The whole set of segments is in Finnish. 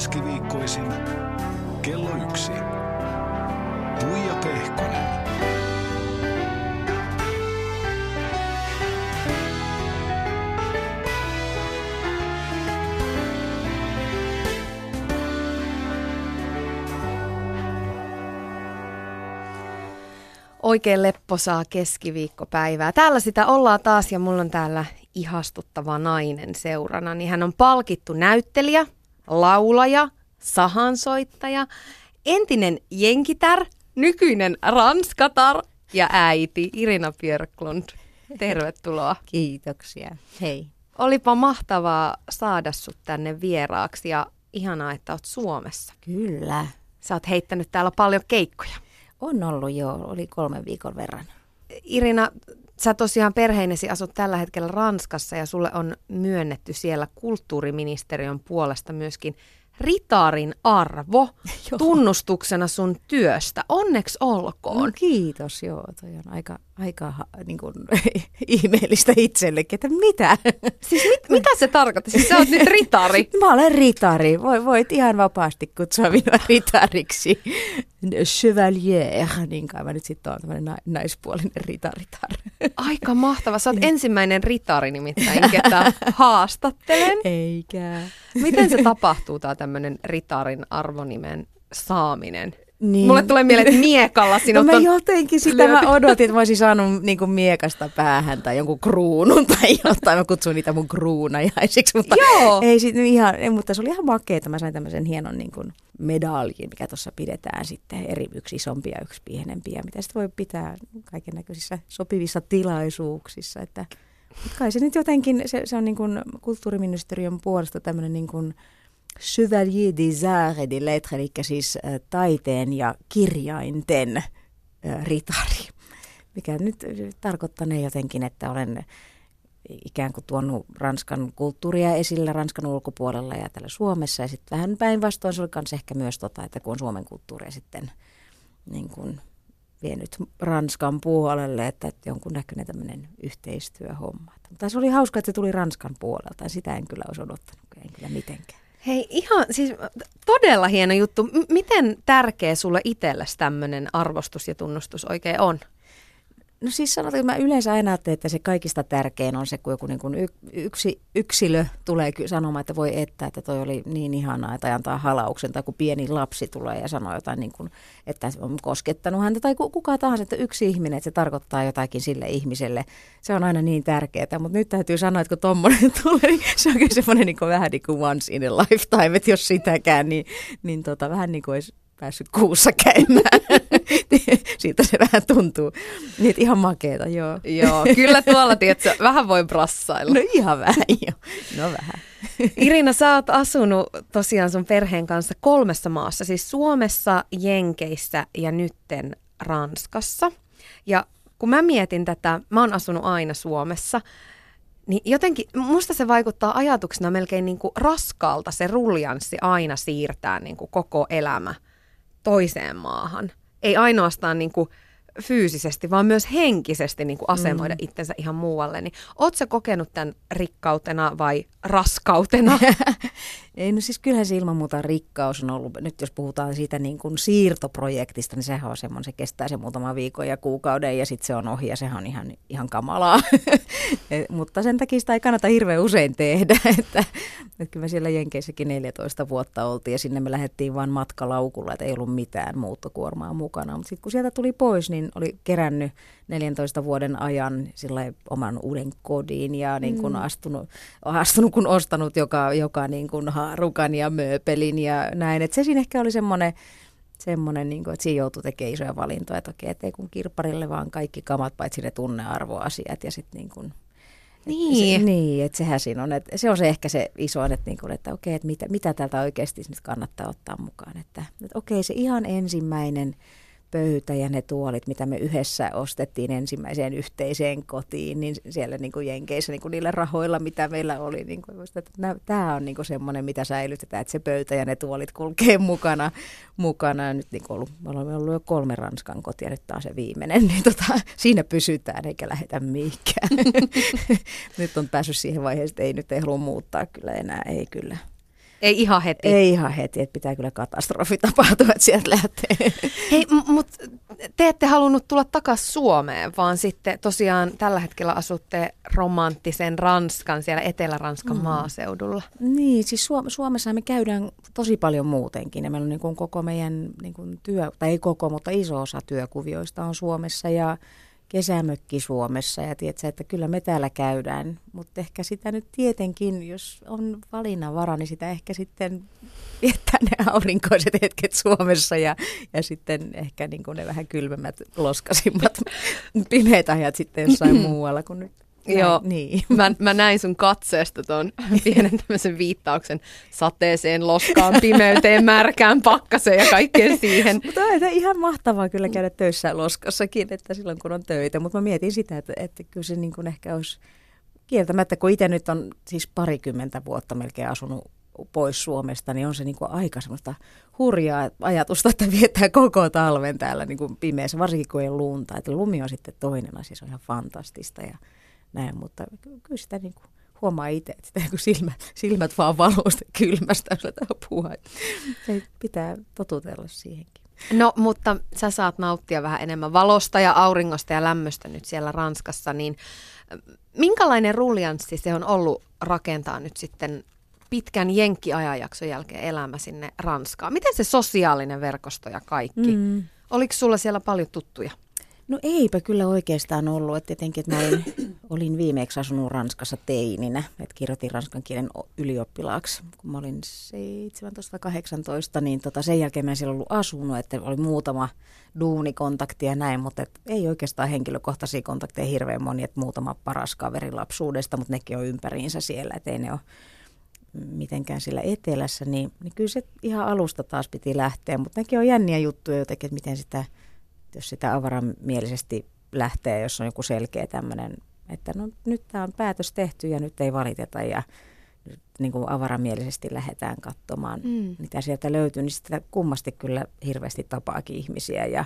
keskiviikkoisin kello yksi. Tuija Pehkonen. Oikein lepposaa keskiviikkopäivää. Täällä sitä ollaan taas ja mulla on täällä ihastuttava nainen seurana. Niin hän on palkittu näyttelijä, laulaja, sahansoittaja, entinen jenkitär, nykyinen ranskatar ja äiti Irina Björklund. Tervetuloa. Kiitoksia. Hei. Olipa mahtavaa saada sut tänne vieraaksi ja ihanaa, että oot Suomessa. Kyllä. Sä oot heittänyt täällä paljon keikkoja. On ollut jo, oli kolmen viikon verran. Irina, sä tosiaan perheinesi asut tällä hetkellä Ranskassa ja sulle on myönnetty siellä kulttuuriministeriön puolesta myöskin ritaarin arvo tunnustuksena sun työstä. Onneksi olkoon. No, kiitos, joo. Toi on aika, aika niin kuin, ihmeellistä itsellekin, että mitä? Siis mit, mitä se tarkoittaa? Siis sä oot nyt ritari. Mä olen ritari. Voi, voit ihan vapaasti kutsua minua ritariksi. Chevalier, niin kai mä nyt sitten oon tämmöinen na- naispuolinen ritaritar. Aika mahtava. Sä oot ensimmäinen ritari nimittäin, ketä haastattelen. Eikä. Miten se tapahtuu, tämä tämmöinen ritarin arvonimen saaminen? Niin. Mulle tulee mieleen, että miekalla sinut No mä on jotenkin sitä lyöty. mä odotin, että mä olisin saanut niin kuin miekasta päähän tai jonkun kruunun tai jotain. Mä kutsun niitä mun kruunajaisiksi, mutta Joo. ei sit ihan, ei, mutta se oli ihan makeeta. Mä sain tämmöisen hienon niin kuin medaljin, mikä tuossa pidetään sitten eri yksi isompi ja yksi pienempi ja mitä sitten voi pitää kaiken näköisissä sopivissa tilaisuuksissa. Että, mutta kai se nyt jotenkin, se, se on niin kuin kulttuuriministeriön puolesta tämmöinen niin kuin Chevalier des Arts et des Lettres, eli siis äh, taiteen ja kirjainten äh, ritari, mikä nyt tarkoittanee jotenkin, että olen ikään kuin tuonut Ranskan kulttuuria esillä Ranskan ulkopuolella ja täällä Suomessa. Ja sitten vähän päinvastoin se oli kans ehkä myös tota, että kun on Suomen kulttuuria sitten niin kuin vienyt Ranskan puolelle, että, että jonkun näköinen tämmöinen yhteistyöhomma. Mutta se oli hauska, että se tuli Ranskan puolelta. Sitä en kyllä olisi odottanut, en kyllä mitenkään. Hei, ihan siis todella hieno juttu. M- miten tärkeä sulle itsellesi tämmöinen arvostus ja tunnustus oikein on? No siis sanotaan, että mä yleensä aina ajattelen, että se kaikista tärkein on se, kun joku niin kuin yksi yksilö tulee sanomaan, että voi että, että toi oli niin ihanaa, tai antaa halauksen, tai kun pieni lapsi tulee ja sanoo jotain, niin kuin, että on koskettanut häntä, tai ku- kuka tahansa, että yksi ihminen, että se tarkoittaa jotakin sille ihmiselle. Se on aina niin tärkeää, mutta nyt täytyy sanoa, että kun tommonen tulee, niin se on kyllä semmoinen niin kuin, vähän niin kuin once in a lifetime, että jos sitäkään, niin, niin tota, vähän niin kuin olisi päässyt kuussa käymään. Siitä se vähän tuntuu. Niin, ihan makeeta, joo. Joo, kyllä tuolla, tiedätkö, vähän voi brassailla. No ihan vähän, joo. No vähän. Irina, sä oot asunut tosiaan sun perheen kanssa kolmessa maassa, siis Suomessa, Jenkeissä ja nytten Ranskassa. Ja kun mä mietin tätä, mä oon asunut aina Suomessa, niin jotenkin musta se vaikuttaa ajatuksena melkein niin kuin raskaalta se ruljanssi aina siirtää niin kuin koko elämä toiseen maahan. Ei ainoastaan niin kuin fyysisesti, vaan myös henkisesti niin kuin asemoida mm. itsensä ihan muualle. Niin, oot sä kokenut tämän rikkautena vai raskautena? Ei, no siis kyllähän se ilman muuta rikkaus on ollut. Nyt jos puhutaan siitä niin kuin siirtoprojektista, niin sehän on semmoinen, se kestää se muutama viikon ja kuukauden ja sitten se on ohi ja sehän on ihan, ihan kamalaa. Et, mutta sen takia sitä ei kannata hirveän usein tehdä. Että, että kyllä me siellä Jenkeissäkin 14 vuotta oltiin ja sinne me lähdettiin vain matkalaukulla, että ei ollut mitään muuttokuormaa mukana. Mutta sitten kun sieltä tuli pois, niin oli kerännyt 14 vuoden ajan sillä oman uuden kodin ja niin kuin mm. astunut, astunut kun ostanut joka, joka niin kuin haarukan ja mööpelin ja näin. Et se siinä ehkä oli semmoinen, semmoinen niin kuin, että siinä joutui tekemään isoja valintoja, että okei, että ei kun kirpparille vaan kaikki kamat paitsi ne tunnearvoasiat ja sitten niin kuin, Niin. Se, niin, että sehän siinä on, että se on se ehkä se iso, että, niin kuin, että okei, että mitä, mitä täältä oikeasti nyt kannattaa ottaa mukaan. Että, että okei, se ihan ensimmäinen pöytä ja ne tuolit, mitä me yhdessä ostettiin ensimmäiseen yhteiseen kotiin, niin siellä niin kuin Jenkeissä niin kuin niillä rahoilla, mitä meillä oli, niin kuin, että tämä on niin kuin semmoinen, mitä säilytetään, että se pöytä ja ne tuolit kulkee mukana. mukana. Nyt niin kuin ollut, me olemme ollut jo kolme Ranskan kotia, nyt taas se viimeinen, niin tota, siinä pysytään eikä lähetä mihinkään. nyt on päässyt siihen vaiheeseen, että ei nyt ei halua muuttaa kyllä enää, ei kyllä. Ei ihan heti. Ei ihan heti, että pitää kyllä katastrofi tapahtua, että sieltä lähtee. Hei, mutta te ette halunnut tulla takaisin Suomeen, vaan sitten tosiaan tällä hetkellä asutte romanttisen Ranskan, siellä Etelä-Ranskan mm. maaseudulla. Niin, siis Suom- Suomessa me käydään tosi paljon muutenkin. Ja meillä on niin kuin koko meidän niin kuin työ, tai ei koko, mutta iso osa työkuvioista on Suomessa ja kesämökki Suomessa. Ja tiedätkö, että kyllä me täällä käydään, mutta ehkä sitä nyt tietenkin, jos on valinnanvara, niin sitä ehkä sitten viettää ne aurinkoiset hetket Suomessa ja, ja sitten ehkä niin kuin ne vähän kylmemmät, loskasimmat, pimeät ajat sitten jossain muualla kuin nyt Joo, niin. mä, mä näin sun katseesta tuon pienen tämmöisen viittauksen sateeseen, loskaan, pimeyteen, märkään, pakkaseen ja kaikkeen siihen. Mutta on ihan mahtavaa kyllä käydä töissä loskassakin, että silloin kun on töitä. Mutta mä mietin sitä, että, että kyllä se niin kuin ehkä olisi kieltämättä, kun itse nyt on siis parikymmentä vuotta melkein asunut pois Suomesta, niin on se niin kuin aika semmoista hurjaa ajatusta, että viettää koko talven täällä niin kuin pimeässä, varsinkin kun ei lunta. Että lumi on sitten toinen asia, se on ihan fantastista ja näin, mutta kyllä sitä niin kuin huomaa itse, että sitä kun silmä, silmät vaan valuu sitä kylmästä, että apua. Se pitää totutella siihenkin. No, mutta sä saat nauttia vähän enemmän valosta ja auringosta ja lämmöstä nyt siellä Ranskassa, niin minkälainen ruljanssi se on ollut rakentaa nyt sitten pitkän jenkkiajanjakson jälkeen elämä sinne Ranskaan? Miten se sosiaalinen verkosto ja kaikki? Mm. Oliko sulla siellä paljon tuttuja? No eipä kyllä oikeastaan ollut. että tietenkin, että mä olin, olin viimeksi asunut Ranskassa teininä, että kirjoitin ranskan kielen ylioppilaaksi. Kun mä olin 17-18, niin tota, sen jälkeen mä en siellä ollut asunut, että oli muutama duunikontakti ja näin, mutta et ei oikeastaan henkilökohtaisia kontakteja hirveän moni, että muutama paras kaveri lapsuudesta, mutta nekin on ympäriinsä siellä, että ei ne ole mitenkään sillä etelässä, niin, niin kyllä se ihan alusta taas piti lähteä, mutta nekin on jänniä juttuja jotenkin, että miten sitä – jos sitä avaramielisesti lähtee, jos on joku selkeä tämmöinen, että no nyt tämä on päätös tehty ja nyt ei valiteta ja niin kuin avaramielisesti lähdetään katsomaan, mm. mitä sieltä löytyy, niin sitä kummasti kyllä hirveästi tapaakin ihmisiä ja,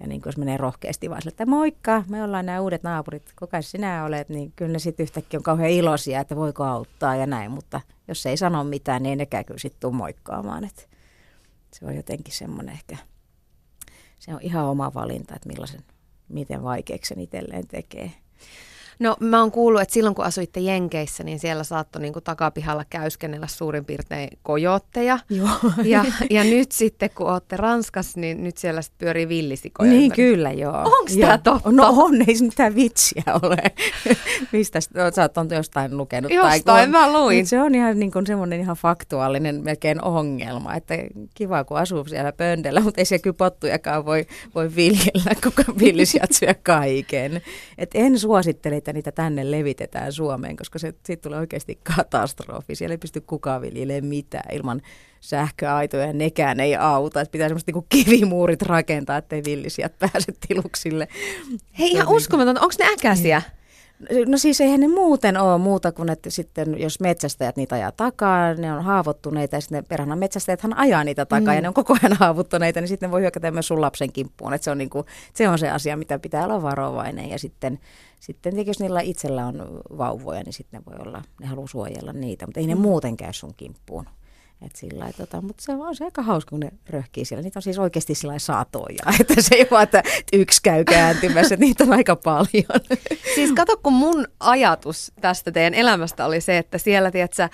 ja niin kuin jos menee rohkeasti vaan sille, että moikka, me ollaan nämä uudet naapurit, kuka sinä olet, niin kyllä ne sitten yhtäkkiä on kauhean iloisia, että voiko auttaa ja näin, mutta jos ei sano mitään, niin ei nekään kyllä sitten tule moikkaamaan, että se on jotenkin semmoinen ehkä se on ihan oma valinta, että millaisen, miten vaikeaksi sen itselleen tekee. No mä oon kuullut, että silloin kun asuitte Jenkeissä, niin siellä saattoi niin takapihalla käyskennellä suurin piirtein kojootteja. Joo. Ja, ja nyt sitten kun olette Ranskassa, niin nyt siellä sitten pyörii villisikoja. Niin ympäri. kyllä, joo. Onko tämä totta? No on, ei se mitään vitsiä ole. Mistä sä oot jostain lukenut? Jostain tai kun, mä luin. Se on ihan niin kuin semmoinen ihan faktuaalinen melkein ongelma, että kiva kun asuu siellä pöndellä, mutta ei siellä kyllä pottujakaan voi, voi viljellä, kuka villisijat syö kaiken. Et en suosittele, että niitä tänne levitetään Suomeen, koska se, siitä tulee oikeasti katastrofi. Siellä ei pysty kukaan viljelemään mitään ilman sähköaitoja ja nekään ei auta. Että pitää semmoista niin kivimuurit rakentaa, ettei villisijat pääse tiluksille. Hei ihan uskomatonta, onko ne äkäisiä? Niin. No siis eihän ne muuten ole muuta kuin, että sitten jos metsästäjät niitä ajaa takaa, ne on haavoittuneita ja sitten perhana metsästäjäthän ajaa niitä takaa mm. ja ne on koko ajan haavoittuneita, niin sitten ne voi hyökätä myös sun lapsen kimppuun. Että se, on niin kuin, se on se asia, mitä pitää olla varovainen ja sitten, sitten jos niillä itsellä on vauvoja, niin sitten ne voi olla, ne haluaa suojella niitä, mutta ei ne mm. muuten käy sun kimppuun. Et sillä tota, mutta se on se aika hauska, kun ne röhkii siellä. Niitä on siis oikeasti sillä satoja, että se ei vaan, että yksi käy kääntymässä, että niitä on aika paljon. Siis kato, kun mun ajatus tästä teidän elämästä oli se, että siellä, tiedätkö,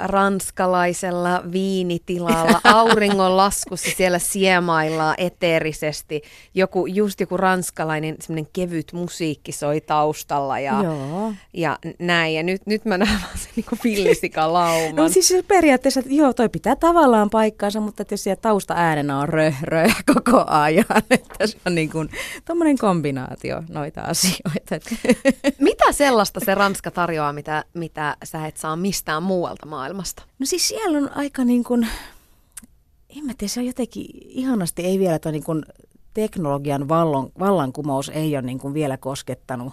ranskalaisella viinitilalla, auringonlaskussa siellä siemaillaan eteerisesti. Joku, just joku ranskalainen semmoinen kevyt musiikki soi taustalla ja, joo. ja näin. Ja nyt, nyt mä näen vaan sen niin villisika-lauman. No siis periaatteessa, joo, toi pitää tavallaan paikkaansa, mutta että jos siellä tausta-äänenä on rö, rö koko ajan, että se on niin kuin tommonen kombinaatio noita asioita. Mitä sellaista se Ranska tarjoaa, mitä, mitä sä et saa mistään muualta maailmasta? No siis siellä on aika niin kuin, en mä tiedä, se on jotenkin ihanasti, ei vielä tuo niin kuin teknologian vallon, vallankumous ei ole niin kuin vielä koskettanut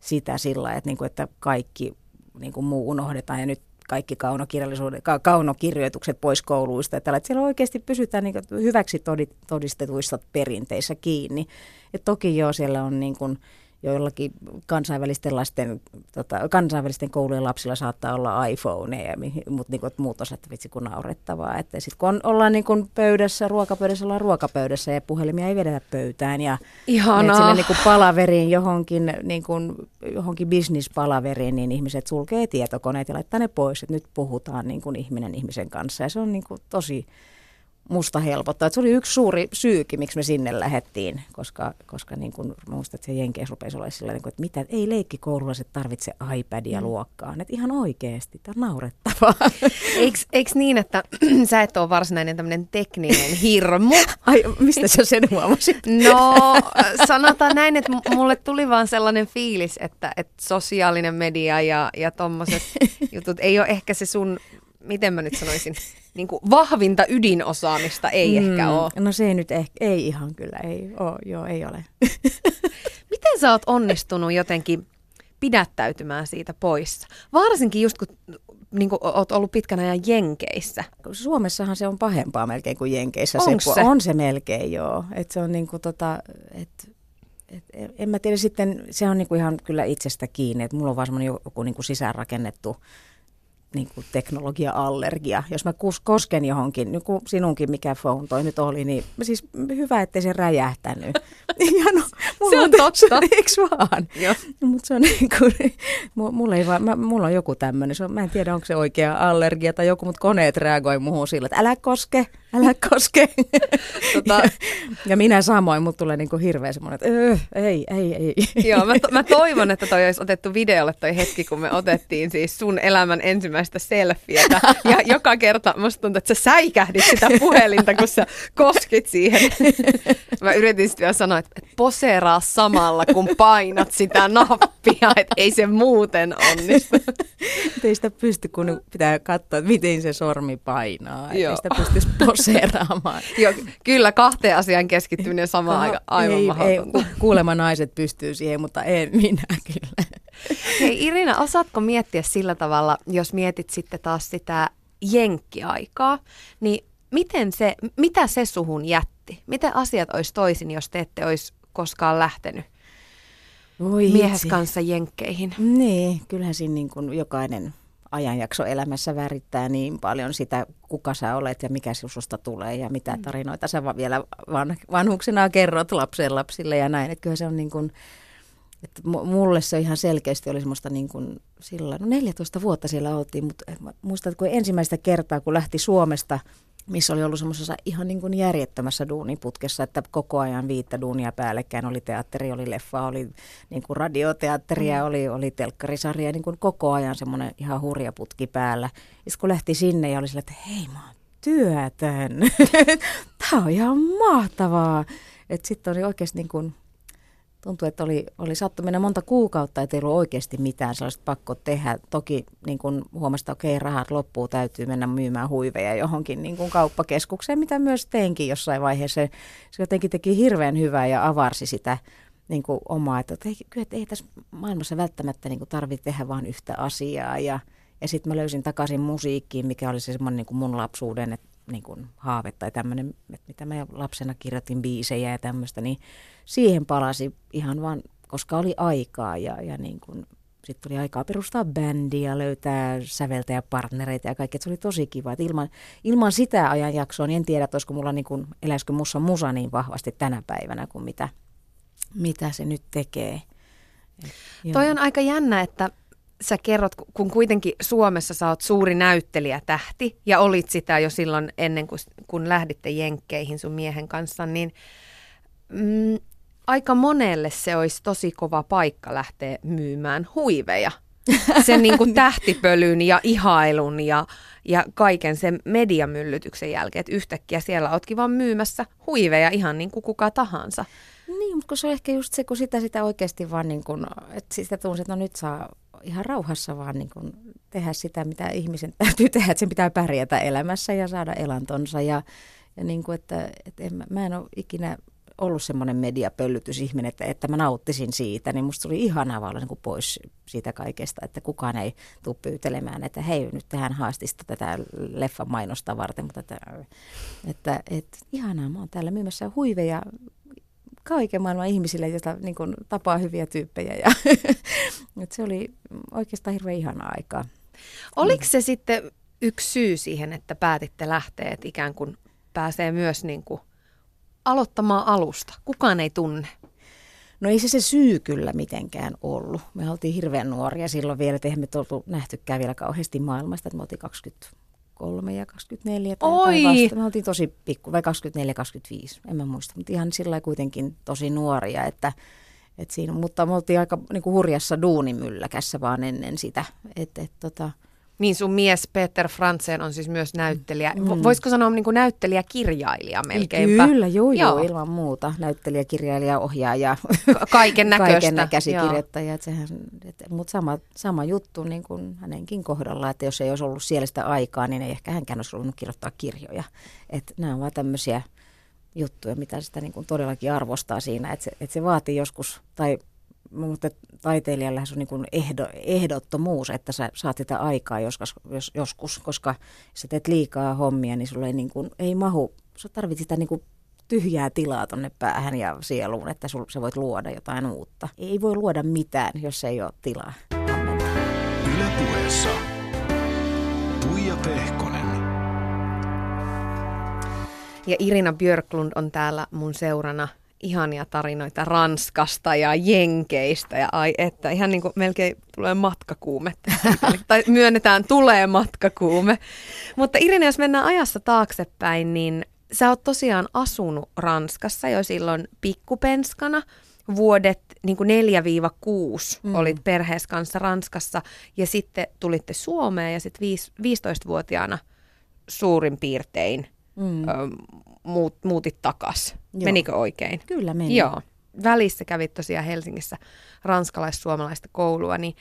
sitä sillä, että, niin kuin, että kaikki niin kuin muu unohdetaan ja nyt kaikki kaunokirjallisuuden, ka, kaunokirjoitukset pois kouluista. Että siellä oikeasti pysytään niin hyväksi todistetuissa perinteissä kiinni. Et toki joo, siellä on niin kuin joillakin kansainvälisten, lasten, tota, kansainvälisten koulujen lapsilla saattaa olla iPhone, mutta niin muut osat, että vitsi kun naurettavaa. Että sitten kun on, ollaan niin kuin pöydässä, ruokapöydässä, ollaan ruokapöydässä ja puhelimia ei vedetä pöytään. Ja Ihanaa. sinne niin kuin palaveriin johonkin, niin kuin, johonkin bisnispalaveriin, niin ihmiset sulkee tietokoneet ja laittaa ne pois, että nyt puhutaan niin kuin ihminen ihmisen kanssa. Ja se on niin kuin tosi musta helpottaa. se oli yksi suuri syykin, miksi me sinne lähettiin, koska, koska niin kun, mä muistan, että se Jenkeissä rupesi olla sillä niin että mitä, ei leikkikoululaiset tarvitse iPadia mm. luokkaan. Että ihan oikeasti, tämä on naurettavaa. Eikö, eikö niin, että sä et ole varsinainen tämmöinen tekninen hirmu? Ai, mistä sä sen huomasit? No, sanotaan näin, että mulle tuli vaan sellainen fiilis, että, että sosiaalinen media ja, ja tommoset jutut ei ole ehkä se sun miten mä nyt sanoisin, niin kuin vahvinta ydinosaamista ei mm, ehkä ole. No se ei nyt ehkä, ei ihan kyllä, ei ole, joo, ei ole. miten sä oot onnistunut jotenkin pidättäytymään siitä poissa? Varsinkin just kun niin kuin oot ollut pitkän ajan Jenkeissä. Suomessahan se on pahempaa melkein kuin Jenkeissä. Se? se? On se melkein, joo. Et se on niin kuin tota, et, et, en mä tiedä sitten, se on niin kuin ihan kyllä itsestä kiinni, että mulla on vaan joku niin kuin sisäänrakennettu niin kuin teknologia-allergia. Jos mä kosken johonkin, niin kuin sinunkin mikä phone toi nyt oli, niin siis hyvä, ettei se räjähtänyt. ja no, se on totta. Eikö vaan? Mutta se on niin kuin, mulla, ei vaan, mä, mulla on joku tämmöinen, mä en tiedä onko se oikea allergia tai joku, mutta koneet reagoi muuhun sillä, että älä koske, älä koske. tota, ja minä samoin, mutta tulee niin kuin hirveä semmoinen, että öö, ei, ei, ei. Joo, mä, to, mä toivon, että toi olisi otettu videolle toi hetki, kun me otettiin siis sun elämän ensimmäistä selfietä. Ja joka kerta musta tuntuu, että sä säikähdit sitä puhelinta, kun sä koskit siihen. Mä yritin sitten vielä sanoa, että poseeraa samalla, kun painat sitä nappia, että ei se muuten onnistu. ei sitä pysty, kun pitää katsoa, että miten se sormi painaa. Joo. Ei sitä pystyisi poseeraamaan. Joo, kyllä kahteen asiaan keskittyminen samaan aikaan aivan ei, mahdotonta. Ei, kuulemma naiset pystyy siihen, mutta en minä kyllä. Hei Irina, osaatko miettiä sillä tavalla, jos mietit sitten taas sitä jenkkiaikaa, niin miten se, mitä se suhun jätti? Miten asiat olisi toisin, jos te ette olisi koskaan lähtenyt Voi miehes itse. kanssa jenkkeihin? Niin, kyllähän siinä niin kuin jokainen ajanjakso elämässä värittää niin paljon sitä, kuka sä olet ja mikä sinusta tulee ja mitä mm. tarinoita sä vielä van, vanhuksena kerrot lapsen lapsille ja näin. Että kyllä se on niin kuin, että mulle se ihan selkeästi oli semmoista niin kuin silloin, no 14 vuotta siellä oltiin, mutta muistan, kun ensimmäistä kertaa, kun lähti Suomesta – missä oli ollut semmoisessa ihan niin kuin järjettömässä duuniputkessa, että koko ajan viittä duunia päällekkäin oli teatteri, oli leffa, oli niin kuin radioteatteria, mm. oli, oli telkkarisarja, niin kuin koko ajan semmoinen ihan hurja putki päällä. Ja kun lähti sinne ja oli sillä, että hei mä oon työtön, tämä on ihan mahtavaa. Että sitten oli oikeasti niin kuin tuntui, että oli, oli sattu mennä monta kuukautta, että ei ollut oikeasti mitään sellaista pakko tehdä. Toki niin kun huomasi, että okei, rahat loppuu, täytyy mennä myymään huiveja johonkin niin kun kauppakeskukseen, mitä myös teinkin jossain vaiheessa. Se jotenkin teki hirveän hyvää ja avarsi sitä niin kuin omaa, että ei, kyllä, että ei tässä maailmassa välttämättä niin tarvitse tehdä vain yhtä asiaa. Ja, ja sitten mä löysin takaisin musiikkiin, mikä oli se semmoinen niin mun lapsuuden että niin kuin haave tai tämmöinen, että mitä mä lapsena kirjoitin biisejä ja tämmöistä, niin siihen palasi ihan vaan, koska oli aikaa ja, ja niin kuin, sitten tuli aikaa perustaa bändiä, löytää säveltäjäpartnereita ja kaikki. se oli tosi kiva. Ilman, ilman sitä ajanjaksoa, niin en tiedä, että olisiko mulla niin kuin, eläisikö mussa musa niin vahvasti tänä päivänä kuin mitä, mitä se nyt tekee. Et, Toi on aika jännä, että sä kerrot, kun kuitenkin Suomessa sä oot suuri näyttelijätähti ja olit sitä jo silloin ennen kuin kun lähditte Jenkkeihin sun miehen kanssa, niin mm, aika monelle se olisi tosi kova paikka lähteä myymään huiveja. Sen niin kuin tähtipölyn ja ihailun ja, ja kaiken sen mediamyllytyksen jälkeen, että yhtäkkiä siellä ootkin vaan myymässä huiveja ihan niin kuin kuka tahansa. Niin, mutta kun se on ehkä just se, kun sitä, sitä oikeasti vaan niin kuin, että sitä tunsi, että no nyt saa ihan rauhassa vaan niin kuin tehdä sitä, mitä ihmisen täytyy tehdä, että sen pitää pärjätä elämässä ja saada elantonsa. Ja, ja niin kuin, että, että en, mä en ole ikinä ollut semmoinen mediapöllytysihminen, että, että mä nauttisin siitä, niin musta tuli ihanaa vaan niin kuin pois siitä kaikesta, että kukaan ei tule pyytelemään, että hei, nyt tehdään haastista tätä leffan mainosta varten, mutta että, että, että ihanaa, mä oon täällä myymässä huiveja kaiken maailman ihmisille, joita niin kuin, tapaa hyviä tyyppejä. Ja, et se oli oikeastaan hirveän ihanaa aikaa. Oliko se sitten yksi syy siihen, että päätitte lähteä, että ikään kuin pääsee myös niin kuin aloittamaan alusta? Kukaan ei tunne. No ei se se syy kyllä mitenkään ollut. Me oltiin hirveän nuoria silloin vielä, että eihän me oltu nähtykään vielä kauheasti maailmasta, että me oltiin 23 ja 24 tai Oi! vasta. Me oltiin tosi pikku, vai 24-25, en mä muista, mutta ihan sillä kuitenkin tosi nuoria, että, että siinä, mutta me oltiin aika niin kuin hurjassa duunimylläkässä vaan ennen sitä, että, että tota, Niin sun mies Peter Frantzen on siis myös näyttelijä. Mm. Voisiko sanoa niin kuin näyttelijä-kirjailija melkeinpä? Kyllä, joo, joo, Joo. ilman muuta. Näyttelijä, kirjailija, ohjaaja, Kaiken näköistä. kaiken et, mutta sama, sama juttu niin kuin hänenkin kohdalla, että jos ei olisi ollut siellä sitä aikaa, niin ei ehkä hänkään olisi voinut kirjoittaa kirjoja. Että nämä on vaan tämmöisiä juttuja, mitä sitä niin kuin todellakin arvostaa siinä, että se, että se vaatii joskus, tai mutta taiteilijalle se on niin kuin ehdo, ehdottomuus, että sä saat sitä aikaa joskus, jos, joskus, koska jos sä teet liikaa hommia, niin sulle ei, niin kuin, ei mahu, sä tarvitset sitä niin kuin tyhjää tilaa tonne päähän ja sieluun, että sul, sä voit luoda jotain uutta. Ei voi luoda mitään, jos ei ole tilaa. Yle puheessa. Tuija Pehkonen. Ja Irina Björklund on täällä mun seurana ihania tarinoita Ranskasta ja Jenkeistä ja ai että ihan niin kuin melkein tulee matkakuume. tai myönnetään tulee matkakuume. Mutta Irina, jos mennään ajassa taaksepäin, niin sä oot tosiaan asunut Ranskassa jo silloin pikkupenskana. Vuodet niin kuin 4-6 Mm. mm. olit perheessä kanssa Ranskassa ja sitten tulitte Suomeen ja sitten 15-vuotiaana suurin piirtein Mm. ö, muut, muutit takas. Joo. Menikö oikein? Kyllä meni. Joo. Välissä kävit tosiaan Helsingissä ranskalais-suomalaista koulua, niin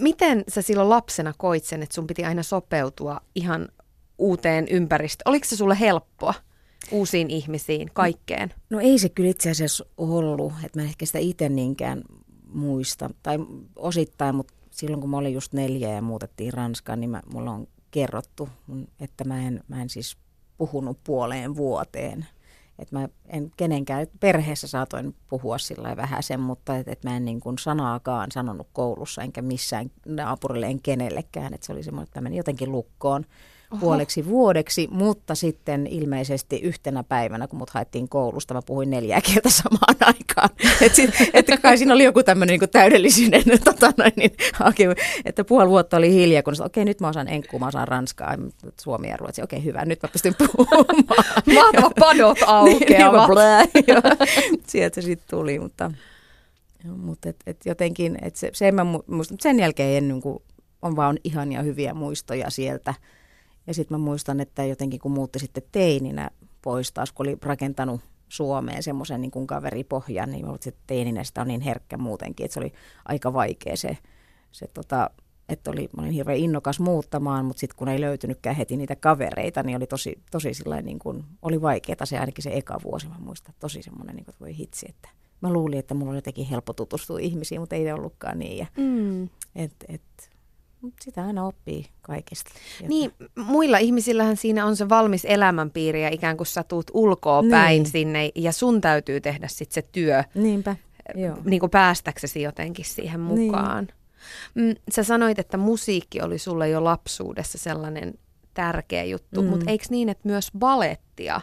miten sä silloin lapsena koit sen, että sun piti aina sopeutua ihan uuteen ympäristöön? Oliko se sulle helppoa? Uusiin ihmisiin, kaikkeen? No ei se kyllä itse asiassa ollut, että mä en ehkä sitä itse niinkään muista, tai osittain, mutta silloin kun mä olin just neljä ja muutettiin Ranskaan, niin mä, mulla on kerrottu, että mä en, mä en siis puhunut puoleen vuoteen. Että mä en kenenkään, perheessä saatoin puhua sillä vähän sen, mutta että et mä en niin kuin sanaakaan sanonut koulussa enkä missään naapurille en kenellekään. Että se oli semmoinen, että mä menin jotenkin lukkoon Oho. puoleksi vuodeksi, mutta sitten ilmeisesti yhtenä päivänä, kun mut haettiin koulusta, mä puhuin neljää kieltä samaan aikaan. Että et kai siinä oli joku tämmöinen niin täydellisyyden tota noin, niin, hake, että puoli vuotta oli hiljaa, kun okei nyt mä osaan enkkuu, mä osaan ranskaa, suomi ja ruotsi, okei hyvä, nyt mä pystyn puhumaan. Mahtava padot Niin, aukeavat. niin, joo. Sieltä se sitten tuli, mutta, mutta et, et jotenkin, et se, se mä mu- muista, mutta sen jälkeen en, niin kuin, on vaan ihania hyviä muistoja sieltä. Ja sitten mä muistan, että jotenkin kun muutti sitten teininä pois taas, kun oli rakentanut Suomeen semmoisen niin kuin kaveripohjan, niin mä olin, että teininä sitä on niin herkkä muutenkin, että se oli aika vaikea se, se tota, että oli, mä olin hirveän innokas muuttamaan, mutta sitten kun ei löytynytkään heti niitä kavereita, niin oli tosi, tosi sillain niin kuin, oli vaikeaa se ainakin se eka vuosi, mä muistan, tosi semmoinen, niin kuin, että voi hitsi, että mä luulin, että mulla oli jotenkin helppo tutustua ihmisiin, mutta ei se ollutkaan niin. Ja, Mm. et, et, sitä aina oppii kaikesta. Ja- Niin, muilla ihmisillähän siinä on se valmis elämänpiiri ja ikään kuin sä tuut ulkoa päin Niin. sinne ja sun täytyy tehdä sitten se työ Niinpä, joo. niin kuin päästäksesi jotenkin siihen Niin. mukaan. Mm, sä sanoit, että musiikki oli sulle jo lapsuudessa sellainen tärkeä juttu, Mm. mutta eikö niin, että myös balettia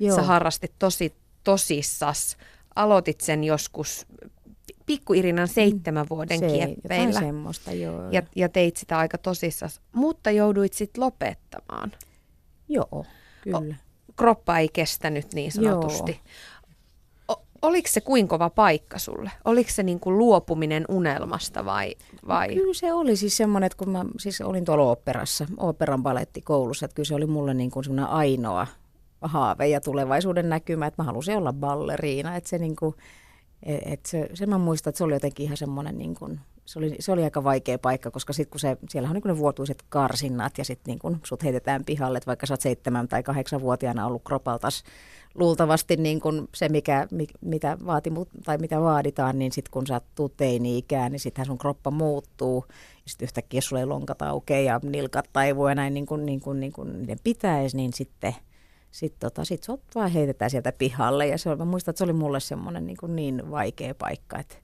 Joo. sä harrastit tosi tosissas? Aloitit sen joskus pikku-Irinan seitsemän vuoden Se- kieppeillä semmoista, joo. ja, ja teit sitä aika tosissas, mutta jouduit sitten lopettamaan. joo, kyllä. Kroppa ei kestänyt niin sanotusti. O- oliko se kuin kova paikka sulle? Oliko se niin kuin luopuminen unelmasta vai? vai? Kyllä se oli siis semmoinen, että kun mä siis olin tuolla oopperassa, oopperan balettikoulussa, että kyllä se oli mulle niin kuin semmoinen ainoa haave ja tulevaisuuden näkymä, että mä halusin olla balleriina, että se niin kuin, että se, se mä muistan, että se oli jotenkin ihan semmoinen niin kuin, se oli, se oli aika vaikea paikka, koska sitten kun se, siellä on niin ne vuotuiset karsinnat ja sitten niin sut heitetään pihalle, että vaikka sä oot seitsemän tai kahdeksan vuotiaana ollut kropaltas luultavasti niin kuin se, mikä, mi, mitä, vaatimu, tai mitä vaaditaan, niin sitten kun sä tuut teini-ikään, niin sittenhän sun kroppa muuttuu. Sitten yhtäkkiä sulla ei lonkat aukea ja nilkat taivuu ja näin niin kuin, niin kuin, niin kuin niiden pitäisi, niin sitten sitten tota, sit sut vaan heitetään sieltä pihalle. Ja se oli, mä muistan, että se oli mulle semmoinen niin, kuin niin vaikea paikka, että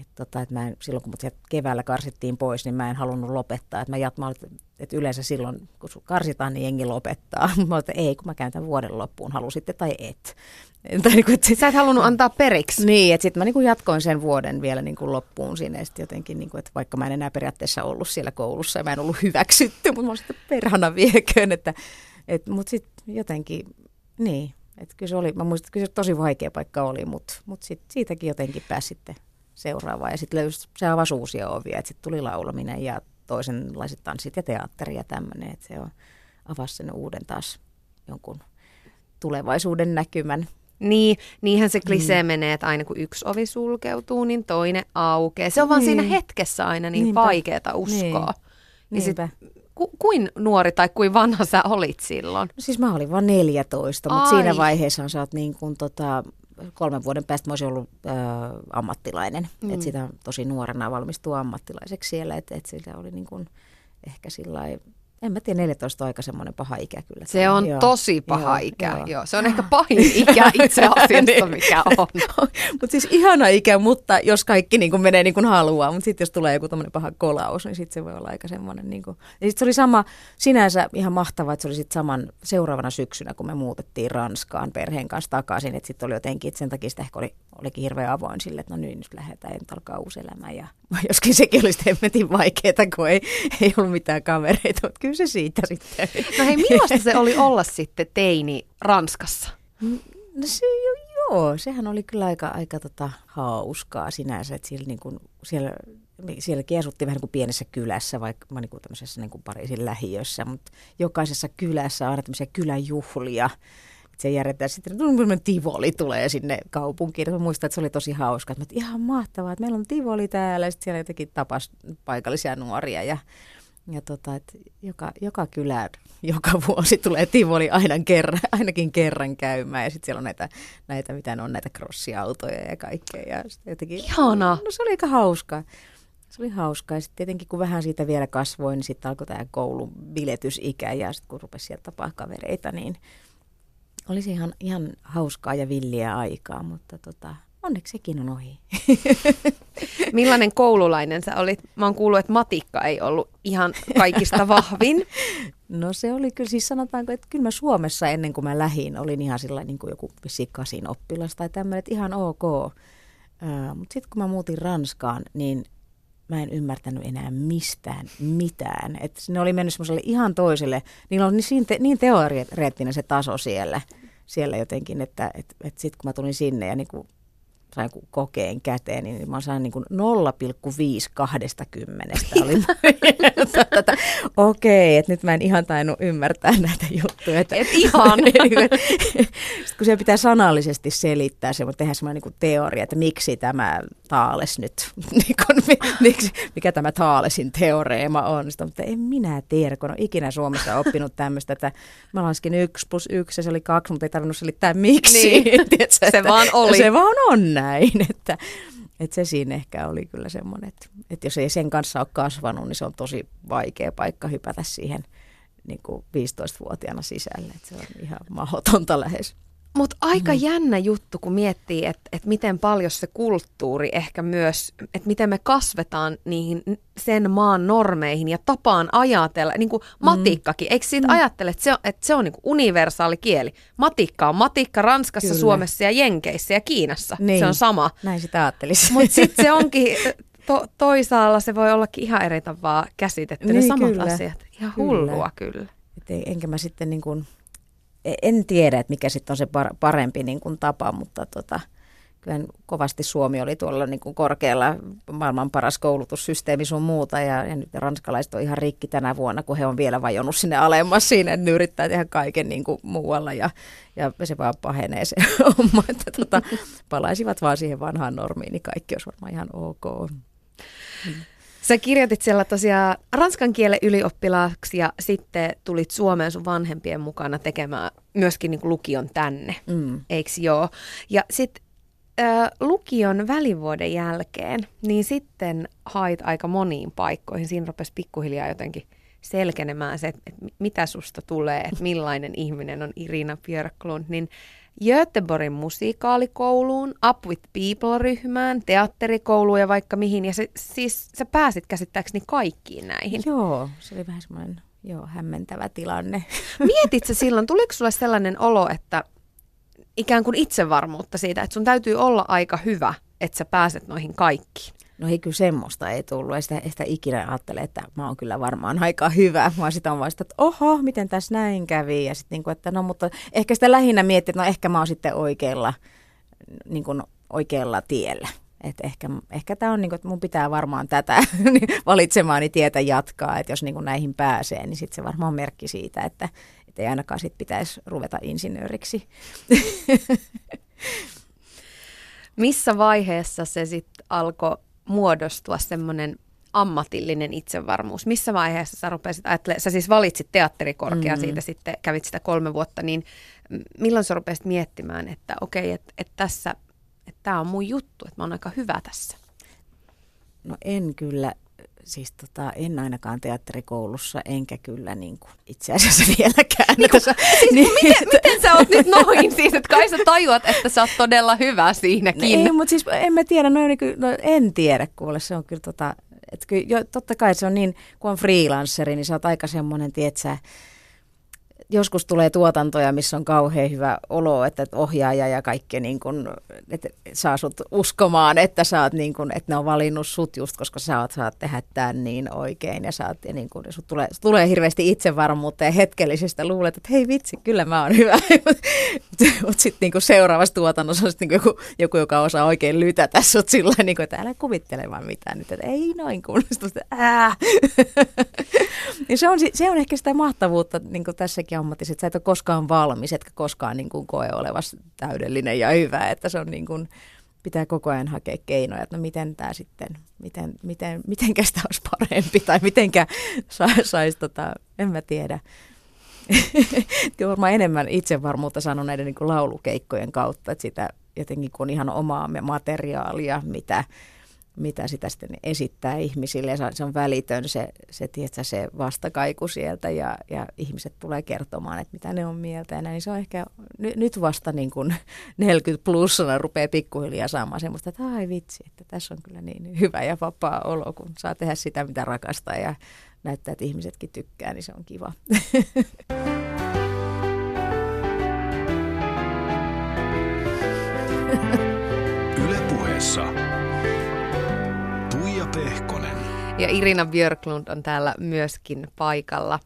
et tota, et mä en, silloin kun mut sieltä keväällä karsittiin pois, niin mä en halunnut lopettaa. Et mä jat, mä että yleensä silloin, kun karsitaan, niin jengi lopettaa. Mä että ei, kun mä käyn tämän vuoden loppuun, halusitte tai et. Tai niin kuin, että Sä et halunnut antaa periksi. Niin, että sitten mä niin kuin jatkoin sen vuoden vielä niin kuin loppuun sinne. Ja jotenkin, niin kuin, että vaikka mä en enää periaatteessa ollut siellä koulussa ja mä en ollut hyväksytty, mutta mä olin sitten perhana vieköön. Että, et, mutta sitten jotenkin, niin, että kyllä se oli, mä muistan, että kyllä se tosi vaikea paikka oli, mutta, mutta sit, siitäkin jotenkin pääsi sitten seuraavaan. Ja sitten löysi, se avasi uusia ovia, että sitten tuli laulaminen ja toisenlaiset tanssit ja teatteri ja tämmöinen, että se on, avasi sen uuden taas jonkun tulevaisuuden näkymän. Niin, niinhän se klisee mm. menee, että aina kun yksi ovi sulkeutuu, niin toinen aukeaa. Se on niin. vaan siinä hetkessä aina niin Niinpä. vaikeaa uskoa. Niin. Sit, ku, kuin nuori tai kuin vanha sä olit silloin? No siis mä olin vaan 14, mutta siinä vaiheessa sä oot niin kuin tota, kolmen vuoden päästä mä olisin ollut ö, ammattilainen. Mm. Että sitä tosi nuorena valmistua ammattilaiseksi siellä, että et siltä oli niin kuin ehkä sillä en mä tiedä, 14 on aika semmoinen paha ikä kyllä. Se on joo. tosi paha joo, ikä, joo. joo. Se on ehkä pahin ikä itse asiassa, mikä on. mutta siis ihana ikä, mutta jos kaikki niin kuin menee niin kuin haluaa, mutta sitten jos tulee joku tämmöinen paha kolaus, niin sitten se voi olla aika semmoinen. Niin kuin... Ja sitten se oli sama, sinänsä ihan mahtavaa, että se oli sitten saman seuraavana syksynä, kun me muutettiin Ranskaan perheen kanssa takaisin, että sitten oli jotenkin, että sen takia sitä ehkä oli, olikin hirveän avoin sille, että no nyt, nyt lähdetään, nyt alkaa uusi elämä. Ja joskin sekin oli sitten vaikeaa, kun ei, ei ollut mitään kavereita, mutta kyllä se siitä sitten. No hei, millaista se oli olla sitten teini Ranskassa? No se, joo, sehän oli kyllä aika, aika tota, hauskaa sinänsä, että siellä, niin kuin, siellä, sielläkin asuttiin vähän niin kuin pienessä kylässä, vaikka niin kuin tämmöisessä niin kuin Pariisin lähiössä, mutta jokaisessa kylässä on aina tämmöisiä kyläjuhlia, se järjestetään sitten, että tivoli tulee sinne kaupunkiin. Mä muistan, että se oli tosi hauska. Että ihan mahtavaa, että meillä on tivoli täällä. Ja sitten siellä jotenkin tapas paikallisia nuoria ja ja tota, että joka, joka kylään joka vuosi tulee Tivoli aina kerran, ainakin kerran käymään. Ja sitten siellä on näitä, näitä, mitä ne on, näitä crossiautoja ja kaikkea. Ja jotenkin, Ihana! No se oli aika hauskaa. Se oli hauskaa. Ja sitten tietenkin kun vähän siitä vielä kasvoi, niin sitten alkoi tämä koulun biletysikä. Ja sitten kun rupesi sieltä tapaa kavereita, niin olisi ihan, ihan hauskaa ja villiä aikaa. Mutta tota, onneksi sekin on ohi. Millainen koululainen sä olit? Mä oon kuullut, että matikka ei ollut ihan kaikista vahvin. No se oli kyllä, siis sanotaanko, että kyllä mä Suomessa ennen kuin mä lähin olin ihan sillä niin kuin joku kasin oppilas tai tämmöinen, että ihan ok. Uh, Mutta sitten kun mä muutin Ranskaan, niin mä en ymmärtänyt enää mistään mitään. Että ne oli mennyt semmoiselle ihan toiselle, niillä on niin, te, niin teoreettinen se taso siellä, siellä jotenkin, että et, et sitten kun mä tulin sinne ja niin kuin sain kokeen käteen, niin mä sain niin kuin 0,5 20. Okei, että nyt mä en ihan tainnut ymmärtää näitä juttuja. Että, Et ihan. Sitten kun se pitää sanallisesti selittää, se voi tehdä semmoinen niin teoria, että miksi tämä Taales nyt, niin mikä tämä Taalesin teoreema on. Sitten, mutta en minä tiedä, kun olen ikinä Suomessa oppinut tämmöistä, että mä laskin yksi plus yksi se oli kaksi, mutta ei tarvinnut selittää miksi. Niin. Tiedätkö, se että, vaan oli. Se vaan on näin, että, että se siinä ehkä oli kyllä semmoinen, että, että jos ei sen kanssa ole kasvanut, niin se on tosi vaikea paikka hypätä siihen niin kuin 15-vuotiaana sisälle. Että se on ihan mahdotonta lähes. Mutta aika mm. jännä juttu, kun miettii, että et miten paljon se kulttuuri ehkä myös, että miten me kasvetaan niihin sen maan normeihin ja tapaan ajatella, niin kuin mm. matikkakin. Eikö siitä mm. ajattele, että se on, että se on niin universaali kieli? Matikka on matikka Ranskassa, Kyllä. Suomessa ja Jenkeissä ja Kiinassa. Niin. Se on sama. Näin sitä ajattelisi. Mutta sitten se onkin, to, toisaalla se voi ollakin ihan eri tavalla käsitetty, niin, ne samat kyllä. asiat. Ihan hullua kyllä. kyllä. Et enkä mä sitten niin kuin en tiedä, että mikä sitten on se parempi niin kuin tapa, mutta tota, kyllä kovasti Suomi oli tuolla niin kuin korkealla maailman paras koulutussysteemi sun muuta ja, ja nyt ranskalaiset on ihan rikki tänä vuonna, kun he on vielä vajonnut sinne alemmas siinä, että ne yrittää tehdä kaiken niin kuin muualla ja, ja se vaan pahenee se homma, että tota, palaisivat vaan siihen vanhaan normiin, niin kaikki olisi varmaan ihan ok. Mm. Sä kirjoitit siellä tosiaan ranskan kielen ylioppilaaksi ja sitten tulit Suomeen sun vanhempien mukana tekemään myöskin niin lukion tänne, mm. eikö joo? Ja sitten äh, lukion välivuoden jälkeen, niin sitten hait aika moniin paikkoihin. Siinä rupesi pikkuhiljaa jotenkin selkenemään se, että, että mitä susta tulee, että millainen ihminen on Irina Björklund, niin Göteborgin musiikaalikouluun, Up with People-ryhmään, teatterikouluun ja vaikka mihin. Ja se, siis sä pääsit käsittääkseni kaikkiin näihin. Joo, se oli vähän semmoinen joo, hämmentävä tilanne. Mietit sä silloin, tuliko sulle sellainen olo, että ikään kuin itsevarmuutta siitä, että sun täytyy olla aika hyvä, että sä pääset noihin kaikkiin? No ei kyllä semmoista ei tullut. Ei sitä, ei sitä ikinä ajattele, että mä oon kyllä varmaan aika hyvä. Vaan sitä on vasta, että oho, miten tässä näin kävi. Ja sitten niin että no mutta ehkä sitä lähinnä miettii, että no ehkä mä oon sitten oikealla, niin kuin oikealla tiellä. Että ehkä, ehkä tämä on niin kuin, että mun pitää varmaan tätä valitsemaani tietä jatkaa. Että jos niin kuin näihin pääsee, niin sitten se varmaan on merkki siitä, että, että ei ainakaan sit pitäisi ruveta insinööriksi. Missä vaiheessa se sitten alkoi muodostua semmoinen ammatillinen itsevarmuus? Missä vaiheessa sä rupesit ajattelemaan, sä siis valitsit teatterikorkea, mm. siitä sitten kävit sitä kolme vuotta, niin milloin sä rupesit miettimään, että okei, okay, että et tässä, että tämä on mun juttu, että mä oon aika hyvä tässä? No en kyllä siis tota, en ainakaan teatterikoulussa, enkä kyllä niin kuin, itse asiassa vieläkään. Niin kuin, siis niin, miten, että... miten sä oot nyt noin siis, että kai sä tajuat, että sä oot todella hyvä siinäkin? No, ei, mutta siis en mä tiedä, no, niin kuin, no en tiedä kuule, se on kyllä tota, että kyllä, jo, totta kai se on niin, kun on freelanceri, niin sä oot aika semmoinen, tietsä, joskus tulee tuotantoja, missä on kauhean hyvä olo, että ohjaaja ja kaikki niin kun, että saa sut uskomaan, että, saat niin kun, että ne on valinnut sut just, koska sä oot, saat tehdä tämän niin oikein ja, saat, ja niin kun, sut tulee, tulee hirveästi itsevarmuutta ja hetkellisestä luulet, että hei vitsi, kyllä mä oon hyvä. Mutta sitten niin seuraavassa tuotannossa on niin joku, joku, joka osaa oikein lytätä sut sillä niin että älä kuvittele vaan mitään nyt, että ei noin kun. niin se, on, se on ehkä sitä mahtavuutta niin tässäkin ammatissa, että sä et ole koskaan valmis, etkä koskaan niin kuin koe olevas täydellinen ja hyvä, että se on niin kuin, pitää koko ajan hakea keinoja, että no miten tämä sitten, miten, miten, mitenkä sitä olisi parempi tai mitenkä saisi, sais, tota, en mä tiedä. Kyllä varmaan enemmän itsevarmuutta sanon näiden niin kuin laulukeikkojen kautta, että sitä jotenkin kun on ihan omaa materiaalia, mitä, mitä sitä sitten esittää ihmisille. Se on välitön se, se, tiedätkö, se vastakaiku sieltä ja, ja ihmiset tulee kertomaan, että mitä ne on mieltä. Ja näin. Niin se on ehkä n- nyt vasta niin kuin 40 plussana rupeaa pikkuhiljaa saamaan semmoista, että ai vitsi, että tässä on kyllä niin hyvä ja vapaa olo, kun saa tehdä sitä, mitä rakastaa ja näyttää, että ihmisetkin tykkää, niin se on kiva. Ylepuheessa Ja Irina Björklund on täällä myöskin paikalla.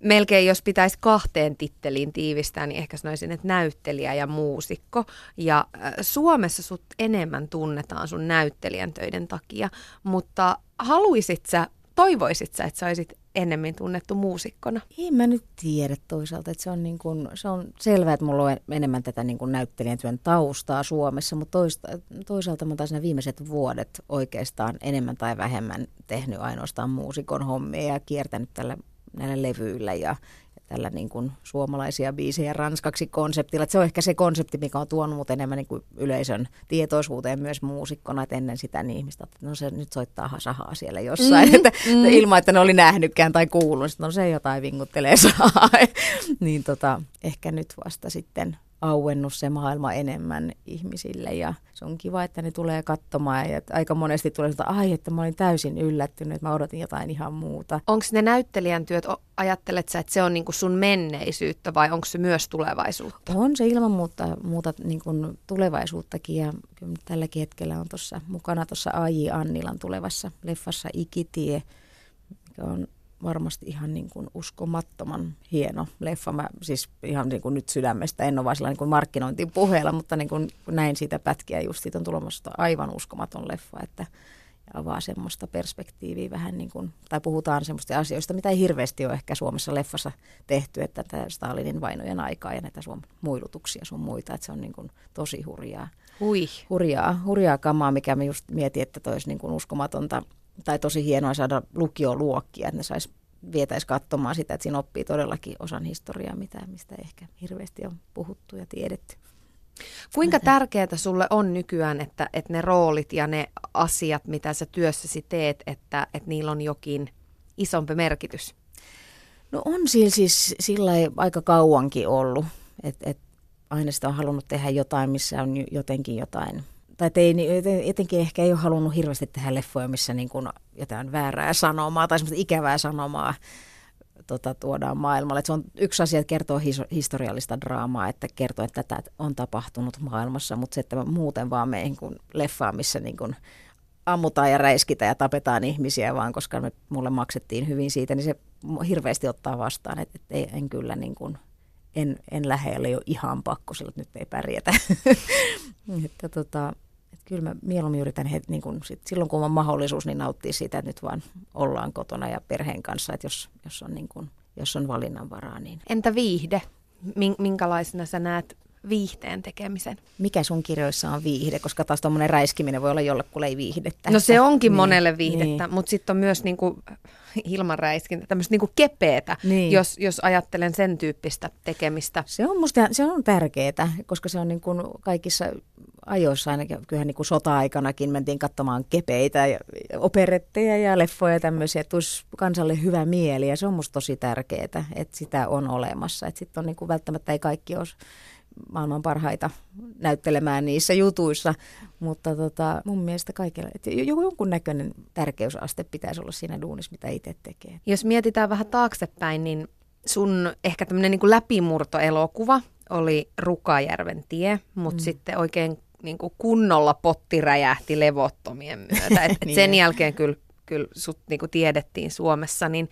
Melkein jos pitäisi kahteen titteliin tiivistää, niin ehkä sanoisin, että näyttelijä ja muusikko. Ja äh, Suomessa sut enemmän tunnetaan sun näyttelijän töiden takia, mutta haluisit sä, toivoisit sä, että saisit ennemmin tunnettu muusikkona? En mä nyt tiedä toisaalta, että se on, niin kuin, se on selvää, että mulla on enemmän tätä niin näyttelijän työn taustaa Suomessa, mutta toista, toisaalta mä taas viimeiset vuodet oikeastaan enemmän tai vähemmän tehnyt ainoastaan muusikon hommia ja kiertänyt tällä näillä levyillä ja tällä niin kuin suomalaisia biisejä ranskaksi konseptilla. Että se on ehkä se konsepti, mikä on tuonut mut enemmän niin kuin yleisön tietoisuuteen myös muusikkona, että ennen sitä niin ihmistä, että no se nyt soittaa hasahaa siellä jossain, mm, että, mm. ilman, että ne oli nähnytkään tai kuullut, niin no se jotain vinguttelee saa. niin tota, ehkä nyt vasta sitten auennut se maailma enemmän ihmisille ja se on kiva, että ne tulee katsomaan ja aika monesti tulee että ai, että mä olin täysin yllättynyt, että mä odotin jotain ihan muuta. Onko ne näyttelijän työt, ajattelet sä, että se on niinku sun menneisyyttä vai onko se myös tulevaisuutta? On se ilman muuta, muuta niinku tulevaisuuttakin ja kyllä tälläkin hetkellä on tuossa mukana tuossa A.J. Annilan tulevassa leffassa Ikitie, mikä on varmasti ihan niin kuin uskomattoman hieno leffa. Mä siis ihan niin kuin nyt sydämestä, en ole vaan niin kuin markkinointin puheella, mutta niin kuin näin siitä pätkiä just siitä on tulemassa aivan uskomaton leffa, että avaa semmoista perspektiiviä vähän niin kuin, tai puhutaan semmoista asioista, mitä ei hirveästi ole ehkä Suomessa leffassa tehty, että tämä Stalinin vainojen aikaa ja näitä Suomen muilutuksia sun muita, että se on niin kuin tosi hurjaa. Hui. Hurjaa, hurjaa kamaa, mikä me just mietin, että toisi niin kuin uskomatonta tai tosi hienoa saada lukioluokkia, että ne sais vietäisi katsomaan sitä, että siinä oppii todellakin osan historiaa, mitä, mistä ehkä hirveästi on puhuttu ja tiedetty. Kuinka tärkeää sulle on nykyään, että, että ne roolit ja ne asiat, mitä sä työssäsi teet, että, että niillä on jokin isompi merkitys? No on sillä siis sillä aika kauankin ollut, että et aina sitä on halunnut tehdä jotain, missä on jotenkin jotain tai ei, etenkin ehkä ei ole halunnut hirveästi tehdä leffoja, missä niin kuin jotain väärää sanomaa tai semmoista ikävää sanomaa tota, tuodaan maailmalle. Et se on yksi asia, että kertoo his, historiallista draamaa, että kertoo, että tätä on tapahtunut maailmassa, mutta se, että muuten vaan meihin kuin leffaa, missä niin kuin ammutaan ja räiskitään ja tapetaan ihmisiä vaan, koska me, mulle maksettiin hyvin siitä, niin se hirveästi ottaa vastaan, että et en kyllä niin kuin, en, en lähellä jo ihan pakko, sillä nyt ei pärjätä. että tota, että kyllä mä mieluummin yritän he, niin kun sit, silloin, kun on mahdollisuus, niin nauttia siitä, että nyt vaan ollaan kotona ja perheen kanssa, että jos, jos, on, niin kun, jos on valinnanvaraa. Niin. Entä viihde? Minkälaisena sä näet viihteen tekemisen? Mikä sun kirjoissa on viihde? Koska taas tuommoinen räiskiminen voi olla jollekulle ei viihdettä. No se onkin niin, monelle viihdettä, niin. mutta sitten on myös niinku ilman räiskintä, tämmöistä niinku kepeetä, niin. jos, jos ajattelen sen tyyppistä tekemistä. Se on musta se on tärkeää, koska se on niin kuin kaikissa ajoissa ainakin, kyllähän niin kuin sota-aikanakin mentiin katsomaan kepeitä ja operetteja ja leffoja ja tämmöisiä, että tulisi kansalle hyvä mieli ja se on musta tosi tärkeää, että sitä on olemassa. Että sitten on niin kuin välttämättä ei kaikki ole maailman parhaita näyttelemään niissä jutuissa, mutta tota, mun mielestä kaikilla, että jonkun näköinen tärkeysaste pitäisi olla siinä duunissa, mitä itse tekee. Jos mietitään vähän taaksepäin, niin sun ehkä tämmöinen niin läpimurtoelokuva oli Rukajärven tie, mutta mm. sitten oikein niin kuin kunnolla potti räjähti levottomien myötä. Et, niin sen jälkeen kyllä, kyllä sut niin kuin tiedettiin Suomessa, niin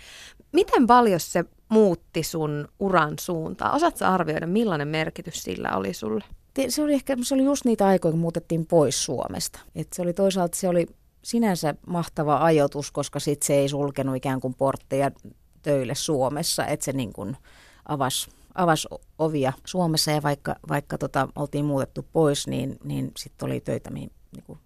miten paljon se muutti sun uran suuntaa? Osaatko arvioida, millainen merkitys sillä oli sulle? Se oli ehkä se oli just niitä aikoja, kun muutettiin pois Suomesta. Et se oli toisaalta se oli sinänsä mahtava ajoitus, koska sit se ei sulkenut ikään kuin portteja töille Suomessa, että se niin kuin avasi avasi ovia Suomessa ja vaikka, vaikka tota, oltiin muutettu pois, niin, niin sitten oli töitä, mihin, niin kuin,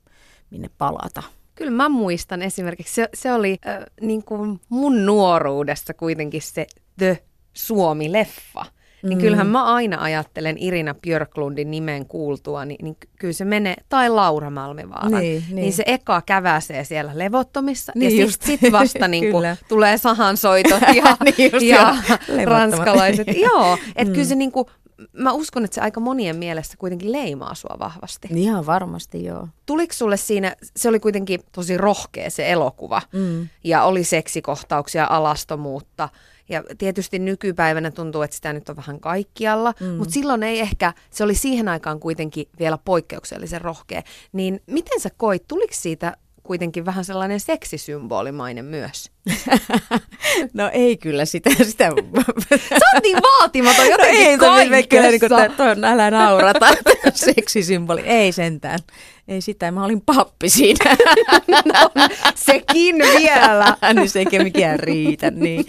minne palata. Kyllä mä muistan esimerkiksi, se, se oli äh, niin kuin mun nuoruudessa kuitenkin se The Suomi-leffa. Niin mm. kyllähän mä aina ajattelen Irina Björklundin nimen kuultua, niin, niin kyllä se menee, tai Laura Malmivaara, niin, niin. niin se eka käväsee siellä levottomissa niin ja sitten sit vasta niin kuin tulee sahansoitot ja, niin ja ranskalaiset. Joo, että mm. kyllä se niin kuin, mä uskon, että se aika monien mielestä kuitenkin leimaa sua vahvasti. Ihan varmasti, joo. Tuliko sulle siinä, se oli kuitenkin tosi rohkea se elokuva mm. ja oli seksikohtauksia, alastomuutta – ja tietysti nykypäivänä tuntuu, että sitä nyt on vähän kaikkialla, mm. mutta silloin ei ehkä, se oli siihen aikaan kuitenkin vielä poikkeuksellisen rohkea. Niin miten sä koit, tuliko siitä kuitenkin vähän sellainen seksisymbolimainen myös. no ei kyllä sitä. sitä. Sä oot niin vaatimaton jotenkin no ei, kaikessa. Kyllä, niin kuin, toi, älä naurata, seksisymboli. Ei sentään. Ei sitä, mä olin pappi siinä. no, sekin vielä. niin se eikä mikään riitä. Niin.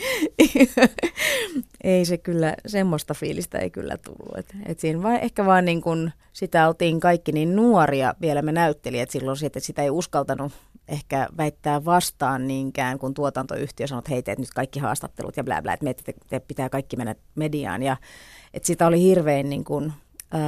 ei se kyllä, semmoista fiilistä ei kyllä tullut. Et, et siinä vai, ehkä vaan niin kun sitä oltiin kaikki niin nuoria vielä me näyttelijät silloin, että sitä ei uskaltanut ehkä väittää vastaan niinkään, kun tuotantoyhtiö sanoi, että hei teet nyt kaikki haastattelut ja blä blä, että te, te pitää kaikki mennä mediaan. Ja että sitä oli hirveän niin kuin, äh,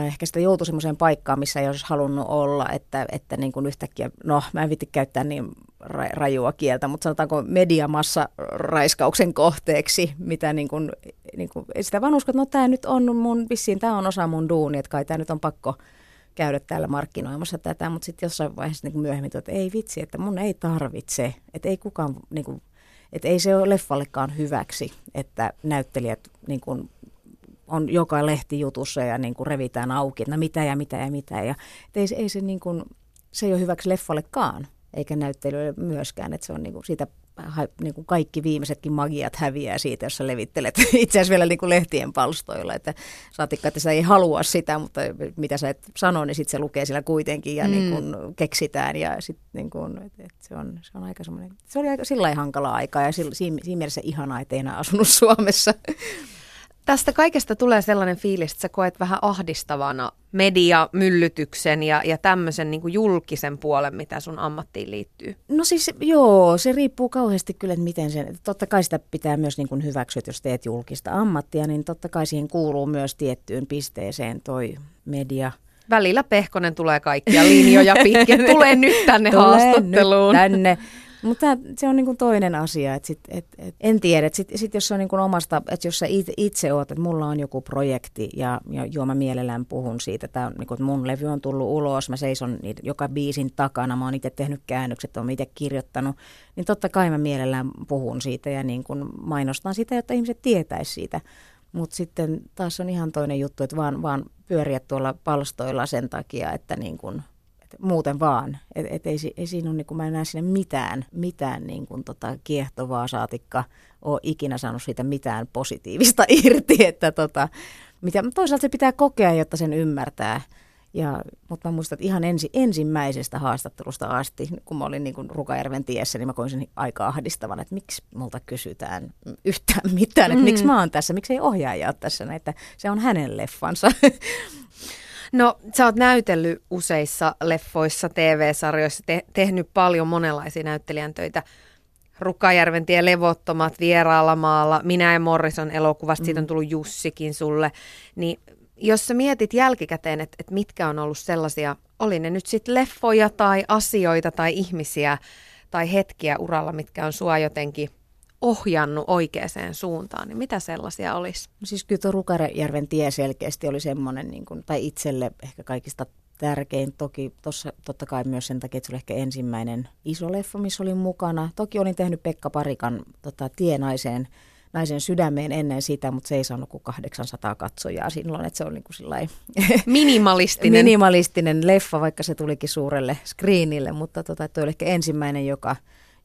ehkä sitä joutui semmoiseen paikkaan, missä ei olisi halunnut olla, että, että niin kuin yhtäkkiä, no mä en vitti käyttää niin ra- rajua kieltä, mutta sanotaanko mediamassa raiskauksen kohteeksi, mitä niin kuin, niin kuin, sitä vaan uskon, että no tämä nyt on mun, vissiin tämä on osa mun duuni, että kai tämä nyt on pakko käydä täällä markkinoimassa tätä, mutta sitten jossain vaiheessa niin kuin myöhemmin, että ei vitsi, että mun ei tarvitse, että ei kukaan, niin kuin, että ei se ole leffallekaan hyväksi, että näyttelijät niin kuin, on joka lehtijutussa ja niin kuin revitään auki, että no mitä ja mitä ja mitä. Ja, että ei, ei se, niin kuin, se ei ole hyväksi leffallekaan, eikä näyttelijöille myöskään, että se on niin kuin, siitä niin kuin kaikki viimeisetkin magiat häviää siitä, jos sä levittelet itse asiassa vielä niin kuin lehtien palstoilla, että saatikka, että sä ei halua sitä, mutta mitä sä et sano, niin sitten se lukee siellä kuitenkin ja mm. niin kuin keksitään ja sit niin kuin, et, et se, on, se on aika semmoinen, se oli aika sillä hankala aika ja siinä, siinä mielessä ihanaa, että ei enää asunut Suomessa. Tästä kaikesta tulee sellainen fiilis, että sä koet vähän ahdistavana mediamyllytyksen ja, ja tämmöisen niin julkisen puolen, mitä sun ammattiin liittyy. No siis joo, se riippuu kauheasti kyllä, että miten se, totta kai sitä pitää myös niin kuin hyväksyä, että jos teet julkista ammattia, niin totta kai siihen kuuluu myös tiettyyn pisteeseen toi media. Välillä Pehkonen tulee kaikkia linjoja pitkin, tulee nyt tänne tulee haastatteluun. Nyt tänne. Mutta se on niin kuin toinen asia, että sit, et, et, en tiedä, että sit, sit jos se on niin kuin omasta, että jos sä itse, itse oot, että mulla on joku projekti ja, ja joo mä mielellään puhun siitä, että niin mun levy on tullut ulos, mä seison niitä, joka biisin takana, mä oon itse tehnyt käännökset, oon itse kirjoittanut, niin totta kai mä mielellään puhun siitä ja niin kuin mainostan sitä, jotta ihmiset tietäisi siitä. Mutta sitten taas on ihan toinen juttu, että vaan, vaan pyöriä tuolla palstoilla sen takia, että niin kun, muuten vaan. Et, et ei, ei siinä ole, niin kun mä en näe sinne mitään, mitään niin kun tota kiehtovaa saatikka ole ikinä saanut siitä mitään positiivista irti. Että tota, mitä, toisaalta se pitää kokea, jotta sen ymmärtää. Ja, mutta mä muistan, että ihan ensi, ensimmäisestä haastattelusta asti, kun mä olin niin kuin Rukajärven tiessä, niin mä koin sen aika ahdistavan, että miksi multa kysytään yhtään mitään, että mm. miksi mä oon tässä, miksi ei ohjaaja ole tässä, että se on hänen leffansa. No, sä oot näytellyt useissa leffoissa, TV-sarjoissa, te- tehnyt paljon monenlaisia näyttelijän töitä. Rukajärven tie levottomat vieraalla maalla, Minä ja Morrison elokuvasta, mm. siitä on tullut Jussikin sulle. Niin jos sä mietit jälkikäteen, että, että mitkä on ollut sellaisia, oli ne nyt sitten leffoja tai asioita tai ihmisiä tai hetkiä uralla, mitkä on sua jotenkin ohjannut oikeaan suuntaan, niin mitä sellaisia olisi? Siis kyllä tuo Rukarjärven tie selkeästi oli semmoinen, niin kuin, tai itselle ehkä kaikista tärkein. Toki tossa, totta kai myös sen takia, että se oli ehkä ensimmäinen iso leffa, missä olin mukana. Toki olin tehnyt Pekka Parikan tota, Tienaiseen naisen sydämeen ennen sitä, mutta se ei saanut kuin 800 katsojaa silloin, että se on niin kuin minimalistinen. minimalistinen leffa, vaikka se tulikin suurelle screenille, mutta tota, toi oli ehkä ensimmäinen, joka,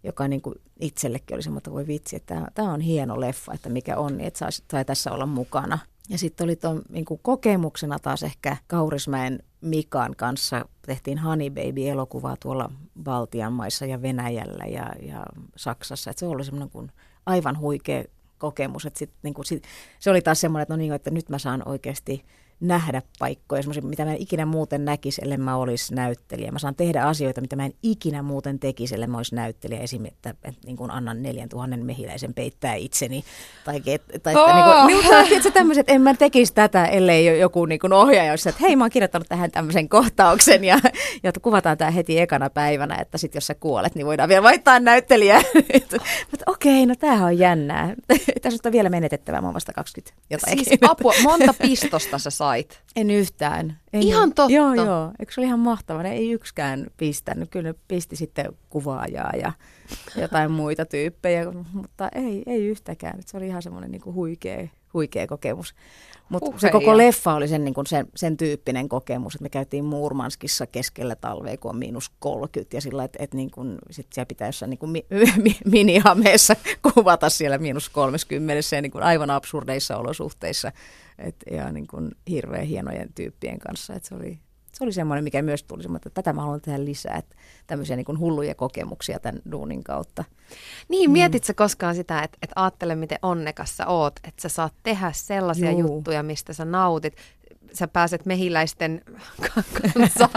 joka niin kuin itsellekin oli semmoinen, että voi vitsi, että tämä on hieno leffa, että mikä on, niin että sai tässä olla mukana. Ja sitten oli tuon niin kokemuksena taas ehkä Kaurismäen Mikan kanssa tehtiin Honey Baby-elokuvaa tuolla Baltian maissa ja Venäjällä ja, ja Saksassa. Et se oli semmoinen kuin aivan huikea kokemus. Että sit, niin kuin, sit, se oli taas semmoinen, että, no niin, että nyt mä saan oikeasti nähdä paikkoja, mitä mä en ikinä muuten näkisi, ellei mä olisi näyttelijä. Mä saan tehdä asioita, mitä mä en ikinä muuten tekisi, ellei mä olisi näyttelijä. Esimerkiksi, että, että niin kuin annan 4000 mehiläisen peittää itseni. Tai, tai oh! että, niin kuin, niin, tämmöiset, en mä tekisi tätä, ellei joku niin kuin ohjaaja olisi, että hei mä oon kirjoittanut tähän tämmöisen kohtauksen ja, ja kuvataan tämä heti ekana päivänä, että sitten jos sä kuolet, niin voidaan vielä vaihtaa näyttelijää. Mutta okei, no tämähän on jännää. Tässä on vielä menetettävää, mä oon vasta 20 jotain. Siis apua, monta pistosta sä sait? En yhtään. En ihan totta? Joo, joo. Eikö se oli ihan mahtavaa? Ne ei yksikään pistänyt. Kyllä ne pisti sitten kuvaajaa ja jotain muita tyyppejä, mutta ei, ei yhtäkään. Se oli ihan semmoinen niin huikea, huikea kokemus. Mutta se koko leffa oli sen, niin kuin sen, sen tyyppinen kokemus, että me käytiin Muurmanskissa keskellä talvea, kun on miinus 30 ja sillä että et niin kuin, sit siellä pitää jossain niin kuin mi, mi, minihameessa kuvata siellä miinus 30 ja niin kuin aivan absurdeissa olosuhteissa et, ja niin kuin hirveän hienojen tyyppien kanssa. Et se oli, se oli semmoinen, mikä myös tuli että tätä mä haluan tehdä lisää, että tämmöisiä niin kuin hulluja kokemuksia tämän duunin kautta. Niin, mm. mietit sä koskaan sitä, että, että ajattele miten onnekas sä oot, että sä saat tehdä sellaisia Juu. juttuja, mistä sä nautit. Sä pääset mehiläisten kanssa,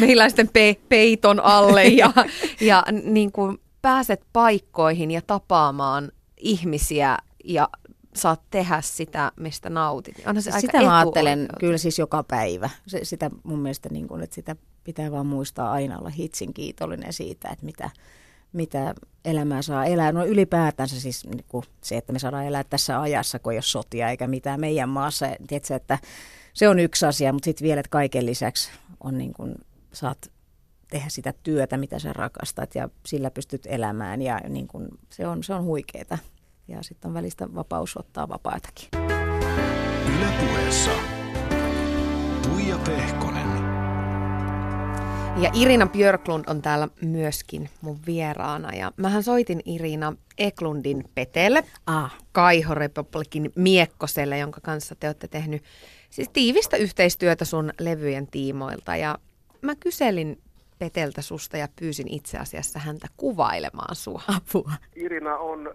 mehiläisten pe- peiton alle ja, ja niin kuin pääset paikkoihin ja tapaamaan ihmisiä ja saat tehdä sitä, mistä nautit. Onhan se sitä aika mä ajattelen kyllä siis joka päivä. Se, sitä mun mielestä, niin kuin, että sitä pitää vaan muistaa aina olla hitsin kiitollinen siitä, että mitä, mitä elämää saa elää. No ylipäätänsä siis niin kuin se, että me saadaan elää tässä ajassa, kun ei ole sotia eikä mitään meidän maassa. Tiedätkö, että se on yksi asia, mutta sitten vielä, että kaiken lisäksi on niin kuin, saat tehdä sitä työtä, mitä sä rakastat ja sillä pystyt elämään ja niin kuin, se on, se on huikeeta ja sitten on välistä vapaus ottaa vapaatakin. Ylepuheessa Tuija Pehkonen. Ja Irina Björklund on täällä myöskin mun vieraana. Ja mähän soitin Irina Eklundin Petelle, ah. Kaiho Republikin Miekkoselle, jonka kanssa te olette tehnyt siis tiivistä yhteistyötä sun levyjen tiimoilta. Ja mä kyselin Peteltä susta ja pyysin itse asiassa häntä kuvailemaan sua. Apua. Irina on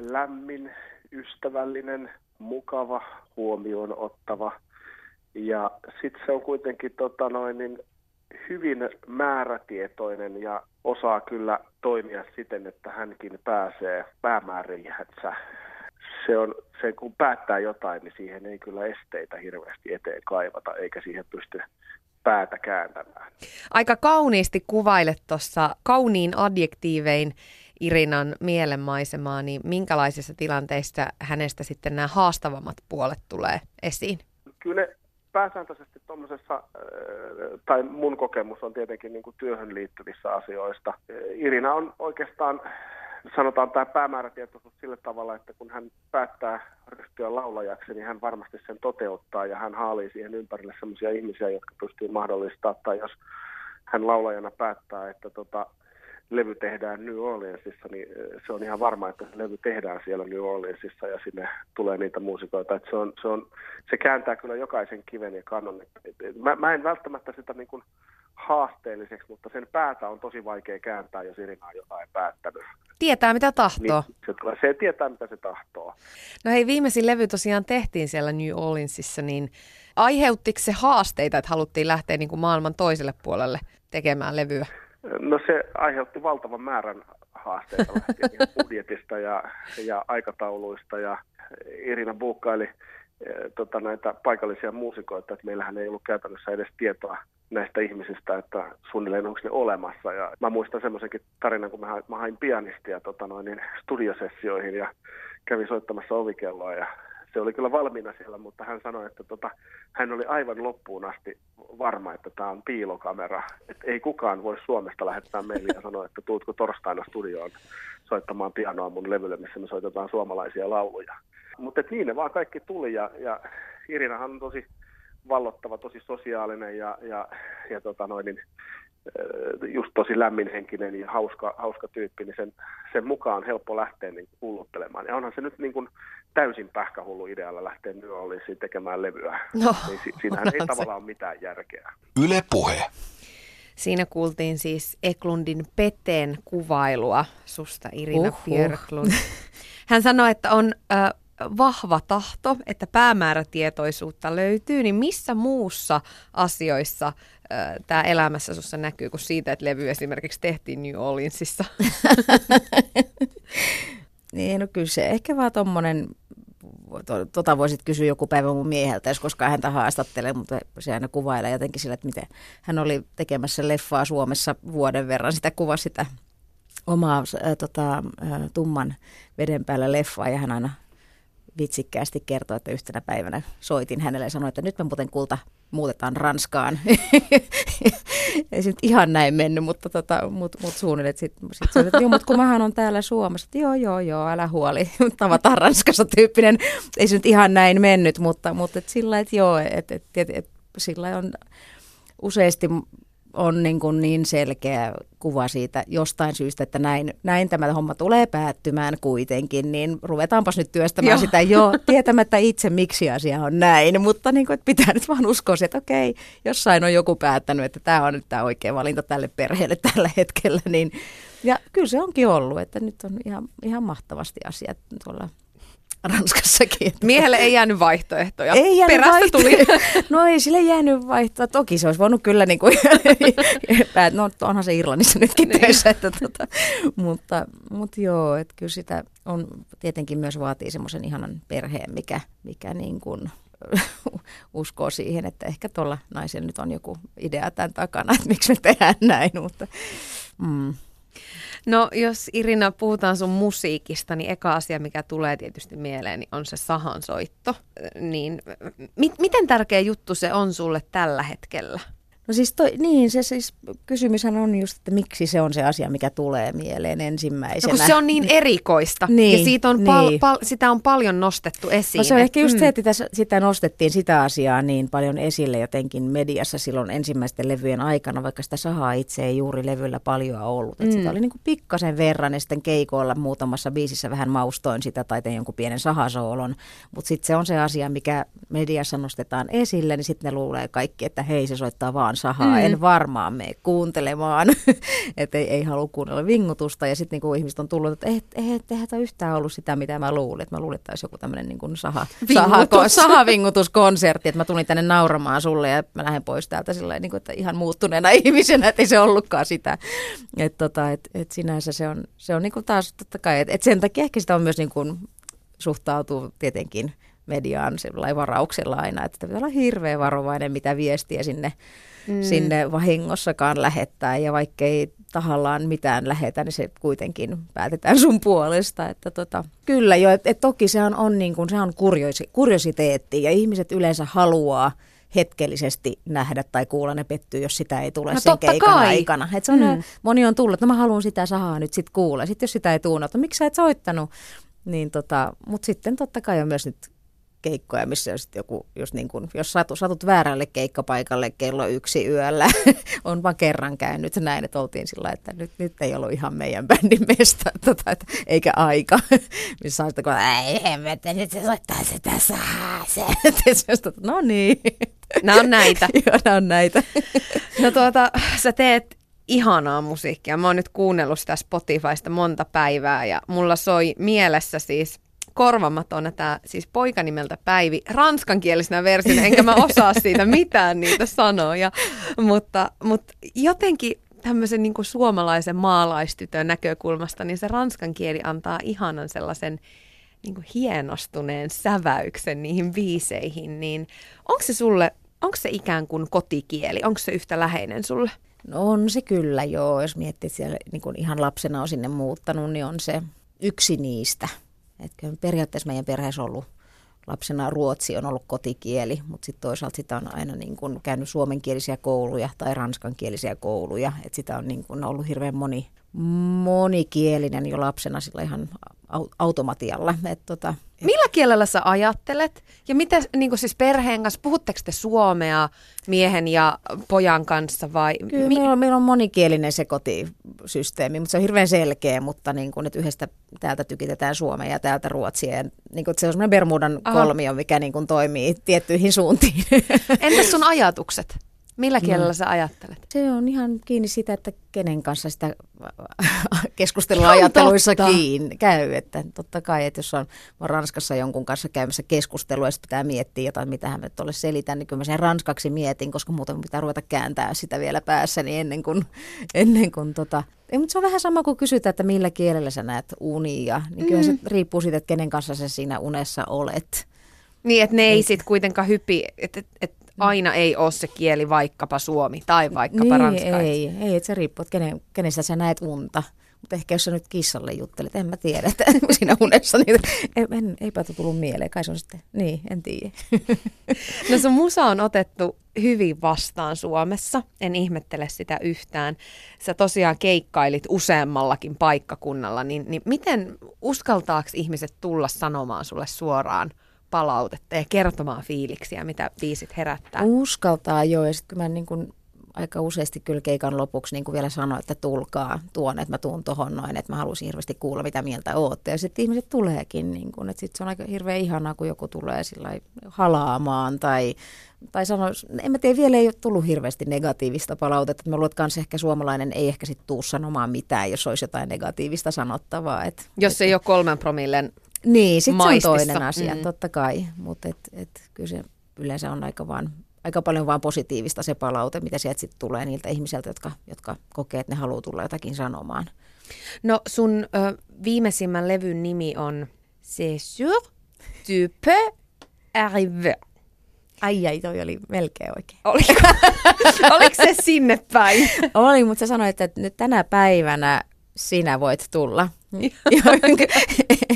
lämmin, ystävällinen, mukava, huomioon ottava. Ja sitten se on kuitenkin tota noin, niin hyvin määrätietoinen ja osaa kyllä toimia siten, että hänkin pääsee päämääriinsä. Se on, se kun päättää jotain, niin siihen ei kyllä esteitä hirveästi eteen kaivata, eikä siihen pysty päätä kääntämään. Aika kauniisti kuvailet tuossa kauniin adjektiivein Irinan mielenmaisemaa, niin minkälaisissa tilanteissa hänestä sitten nämä haastavammat puolet tulee esiin? Kyllä pääsääntöisesti tuommoisessa, tai mun kokemus on tietenkin niin kuin työhön liittyvissä asioista. Irina on oikeastaan, sanotaan tämä päämäärätietoisuus sillä tavalla, että kun hän päättää ryhtyä laulajaksi, niin hän varmasti sen toteuttaa ja hän haalii siihen ympärille sellaisia ihmisiä, jotka pystyy mahdollistamaan, tai jos hän laulajana päättää, että tota, levy tehdään New Orleansissa, niin se on ihan varma, että se levy tehdään siellä New Orleansissa ja sinne tulee niitä muusikoita. Että se, on, se, on, se kääntää kyllä jokaisen kiven ja kannon. Mä, mä en välttämättä sitä niin kuin haasteelliseksi, mutta sen päätä on tosi vaikea kääntää, jos Irina on jotain päättänyt. Tietää, mitä tahtoo. Niin, se, tulee, se tietää, mitä se tahtoo. No hei, viimeisin levy tosiaan tehtiin siellä New Orleansissa, niin aiheuttiko se haasteita, että haluttiin lähteä niin kuin maailman toiselle puolelle tekemään levyä? No se aiheutti valtavan määrän haasteita budjetista ja, ja aikatauluista ja Irina buukkaili eh, tota, näitä paikallisia muusikoita, että meillähän ei ollut käytännössä edes tietoa näistä ihmisistä, että suunnilleen onko ne olemassa. Ja mä muistan semmoisenkin tarinan, kun mä hain, mä hain pianistia tota noin, niin studiosessioihin ja kävin soittamassa ovikelloa ja se oli kyllä valmiina siellä, mutta hän sanoi, että tota, hän oli aivan loppuun asti varma, että tämä on piilokamera. Että ei kukaan voi Suomesta lähettää meille ja sanoa, että tuutko torstaina studioon soittamaan pianoa mun levylle, missä me soitetaan suomalaisia lauluja. Mutta niin ne vaan kaikki tuli ja, ja Irinahan on tosi vallottava, tosi sosiaalinen ja, ja, ja tota noin, niin, just tosi lämminhenkinen ja hauska, hauska tyyppi, niin sen, sen mukaan on helppo lähteä niin hulluttelemaan. Ja onhan se nyt niin kuin täysin pähkähullu idealla lähteä New Orleansiin tekemään levyä. No, niin si- siinähän ei se. tavallaan ole mitään järkeä. Yle Puhe. Siinä kuultiin siis Eklundin Peteen kuvailua susta Irina uh-huh. Björklund. Hän sanoi, että on äh, vahva tahto, että päämäärätietoisuutta löytyy, niin missä muussa asioissa äh, tämä elämässä sussa näkyy kuin siitä, että levy esimerkiksi tehtiin New Orleansissa? niin, no kyllä se ehkä vaan tommonen, to, tota voisit kysyä joku päivä mun mieheltä, jos koskaan häntä haastattelee, mutta se aina kuvailee jotenkin sillä, että miten hän oli tekemässä leffaa Suomessa vuoden verran, sitä kuvasi sitä omaa äh, tota, äh, tumman veden päällä leffaa ja hän aina vitsikkäästi kertoi, että yhtenä päivänä soitin hänelle ja sanoin, että nyt me muuten kulta muutetaan Ranskaan. Ei se nyt ihan näin mennyt, mutta tota, mut, mut suunnilleen. Sitten sit se, että joo, mutta kun mähän on täällä Suomessa, että joo, joo, joo, älä huoli, tavataan Ranskassa tyyppinen. Ei se nyt ihan näin mennyt, mutta, mutta et sillä että joo, että et, et, et, sillä on useasti on niin, kuin niin selkeä kuva siitä jostain syystä, että näin, näin tämä homma tulee päättymään kuitenkin, niin ruvetaanpas nyt työstämään Joo. sitä jo tietämättä itse, miksi asia on näin, mutta niin kuin, että pitää nyt vaan uskoa että okei, jossain on joku päättänyt, että tämä on nyt tämä oikea valinta tälle perheelle tällä hetkellä, niin ja kyllä se onkin ollut, että nyt on ihan, ihan mahtavasti asiat tuolla Ranskassakin. Miehelle ei jäänyt vaihtoehtoja. Ei jäänyt Perästä vaihto- tuli. No ei sille jäänyt vaihtoehtoja. Toki se olisi voinut kyllä niin kuin, no onhan se Irlannissa nytkin niin. töissä. Että, tota, mutta, mutta joo, että kyllä sitä on tietenkin myös vaatii semmoisen ihanan perheen, mikä, mikä niin kuin, uskoo siihen, että ehkä tuolla naisella nyt on joku idea tämän takana, että miksi me tehdään näin, mutta mm. No jos Irina puhutaan sun musiikista, niin eka asia, mikä tulee tietysti mieleen, niin on se sahansoitto. Niin mi- miten tärkeä juttu se on sulle tällä hetkellä? No siis toi, niin, se siis kysymyshän on just, että miksi se on se asia, mikä tulee mieleen ensimmäisenä. No kun se on niin erikoista niin, ja siitä on niin. pal- pal- sitä on paljon nostettu esiin. No se on ehkä just mm. se, että sitä, sitä nostettiin sitä asiaa niin paljon esille jotenkin mediassa silloin ensimmäisten levyjen aikana, vaikka sitä sahaa itse ei juuri levyllä paljon ollut. Mm. Sitä oli niin kuin pikkasen verran ja sitten keikoilla muutamassa biisissä vähän maustoin sitä tai tein jonkun pienen sahasoolon. Mutta sitten se on se asia, mikä mediassa nostetaan esille, niin sitten ne luulee kaikki, että hei se soittaa vaan sahaa. Mm. En varmaan mene kuuntelemaan, että ei, ei halua kuunnella vingutusta. Ja sitten niinku ihmiset on tullut, että ei, ei, eihän tämä yhtään ollut sitä, mitä mä luulin. Että mä luulin, että olisi joku tämmöinen niinku saha, saha, Vingutus. sahavingutuskonsertti, että mä tulin tänne nauramaan sulle ja mä lähden pois täältä sillä niin kuin, että ihan muuttuneena ihmisenä, että ei se ollutkaan sitä. Että tota, et, et sinänsä se on, se on niin kuin taas totta kai, että et sen takia ehkä sitä on myös niin kuin suhtautuu tietenkin mediaan varauksella aina, että pitää olla hirveän varovainen, mitä viestiä sinne, mm. sinne vahingossakaan lähettää. Ja vaikkei tahallaan mitään lähetä, niin se kuitenkin päätetään sun puolesta. Että tota, kyllä jo, että et toki sehän on, niin kuin, se on kuriosi, kuriositeetti ja ihmiset yleensä haluaa hetkellisesti nähdä tai kuulla ne pettyy, jos sitä ei tule no, sen keikan kai. aikana. Et se on, mm. Moni on tullut, että no mä haluan sitä sahaa nyt sitten kuulla. Sitten jos sitä ei no miksi sä et soittanut? Niin tota, Mutta sitten totta kai on myös nyt keikkoja, missä jos, joku, jos, niin kun, jos satut, satut väärälle keikkapaikalle kello yksi yöllä, on vaan kerran käynyt näin, että oltiin sillä että nyt, nyt ei ollut ihan meidän bändin mesta, tota, että, eikä aika. missä on sitten, kun ei hemmettä, nyt se soittaa sitä saa se. no niin. Nämä on näitä. Joo, nämä on näitä. no tuota, sä teet ihanaa musiikkia. Mä oon nyt kuunnellut sitä Spotifysta monta päivää ja mulla soi mielessä siis korvamatona tämä siis poika nimeltä Päivi ranskankielisenä versiona, enkä mä osaa siitä mitään niitä sanoja, mutta, mutta jotenkin tämmöisen niin suomalaisen maalaistytön näkökulmasta, niin se ranskan kieli antaa ihanan sellaisen niin kuin hienostuneen säväyksen niihin viiseihin, niin onko se sulle, onko se ikään kuin kotikieli, onko se yhtä läheinen sulle? No on se kyllä joo, jos miettii, siellä niin kuin ihan lapsena on sinne muuttanut, niin on se yksi niistä. Että periaatteessa meidän perheessä on ollut lapsena ruotsi on ollut kotikieli, mutta sitten toisaalta sitä on aina niin kun käynyt suomenkielisiä kouluja tai ranskankielisiä kouluja. Että sitä on niin kun ollut hirveän moni, monikielinen jo lapsena sillä ihan automatialla. Et tota, Millä kielellä sä ajattelet? Ja mitä niin siis perheen kanssa, puhutteko te suomea miehen ja pojan kanssa vai? Kyllä mi- meillä, on, meillä on monikielinen se kotisysteemi, mutta se on hirveän selkeä, mutta niin kuin, että yhdestä täältä tykitetään suomea ja täältä ruotsia. Ja, niin kuin, se on semmoinen Bermudan Aha. kolmio, mikä niin kuin, toimii tiettyihin suuntiin. Entäs sun ajatukset? Millä kielellä no. sä ajattelet? Se on ihan kiinni sitä, että kenen kanssa sitä keskustelua ajatteluissa kiinni käy. Että totta kai, että jos on, Ranskassa jonkun kanssa käymässä keskustelua ja pitää miettiä jotain, mitä hän tuolle selitän, niin kyllä mä sen ranskaksi mietin, koska muuten pitää ruveta kääntää sitä vielä päässäni ennen kuin, ennen kuin tota, ei, mutta se on vähän sama kuin kysytään, että millä kielellä sä näet unia. Niin kyllä mm. se riippuu siitä, että kenen kanssa sä siinä unessa olet. Niin, että ne ei sitten kuitenkaan hypi, että et, et aina ei ole se kieli vaikkapa suomi tai vaikkapa niin, ranska. ei, ei, että se riippuu, että kenen, kenestä sä näet unta. Mutta ehkä jos sä nyt kissalle juttelet, en mä tiedä, että siinä unessa, niin en, en, eipä tullut mieleen, kai se on sitten, niin, en tiedä. No sun musa on otettu hyvin vastaan Suomessa, en ihmettele sitä yhtään. Sä tosiaan keikkailit useammallakin paikkakunnalla, niin, niin miten uskaltaako ihmiset tulla sanomaan sulle suoraan palautetta ja kertomaan fiiliksiä, mitä biisit herättää. Uskaltaa joo, ja sitten mä niin kun aika useasti kyllä keikan lopuksi niin kuin vielä sanoin, että tulkaa tuon, että mä tuun tuohon noin, että mä halusin hirveästi kuulla, mitä mieltä ootte. Ja sitten ihmiset tuleekin, niin kuin, että sitten se on aika hirveän ihanaa, kun joku tulee sillä halaamaan tai, tai sanoo, en mä tiedä, vielä ei ole tullut hirveästi negatiivista palautetta. Mä luulen, että ehkä suomalainen ei ehkä sitten tuu sanomaan mitään, jos olisi jotain negatiivista sanottavaa. Et, jos ei ole kolmen promillen niin, sitten se on toinen asia, mm. totta kai. Mutta et, et, kyllä se yleensä on aika, vaan, aika paljon vaan positiivista se palaute, mitä sieltä sitten tulee niiltä ihmisiltä, jotka, jotka kokee, että ne haluaa tulla jotakin sanomaan. No sun ö, viimeisimmän levyn nimi on C'est sûr, tu peux arriver. Ai ai, toi oli melkein oikein. Oliko, oliko se sinne päin? oli, mutta sä sanoit, että nyt tänä päivänä sinä voit tulla.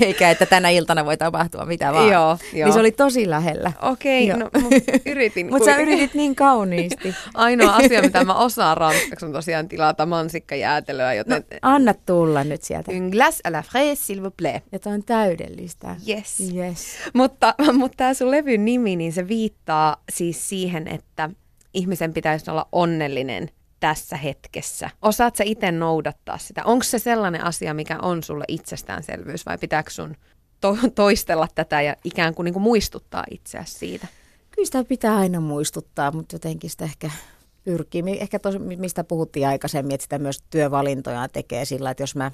Eikä, että tänä iltana voi tapahtua mitä vaan. Joo, joo. Niin se oli tosi lähellä. Okei, okay, no yritin. Mutta sä yritit niin kauniisti. Ainoa asia, mitä mä osaan ranskaksi on tosiaan tilata mansikkajäätelöä, joten... No, anna tulla nyt sieltä. Un glace à la fraise, s'il vous plaît. Ja on täydellistä. Yes. yes. Mutta, mutta tämä sun levyn nimi, niin se viittaa siis siihen, että ihmisen pitäisi olla onnellinen tässä hetkessä? Osaat sä itse noudattaa sitä? Onko se sellainen asia, mikä on sulle itsestäänselvyys vai pitääkö sun to- toistella tätä ja ikään kuin, niin kuin muistuttaa itseäsi siitä? Kyllä sitä pitää aina muistuttaa, mutta jotenkin sitä ehkä pyrkii. Ehkä tos, mistä puhuttiin aikaisemmin, että sitä myös työvalintoja tekee sillä, että jos mä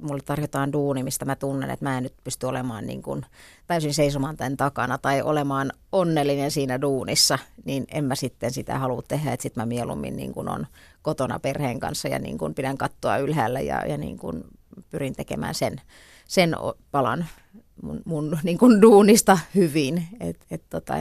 mulle tarjotaan duuni, mistä mä tunnen, että mä en nyt pysty olemaan niin kuin täysin seisomaan tämän takana tai olemaan onnellinen siinä duunissa, niin en mä sitten sitä halua tehdä, että sitten mä mieluummin niin kuin on kotona perheen kanssa ja niin kuin pidän kattoa ylhäällä ja, ja niin kuin pyrin tekemään sen, sen palan mun, mun niin kuin duunista hyvin. Et, et, tota,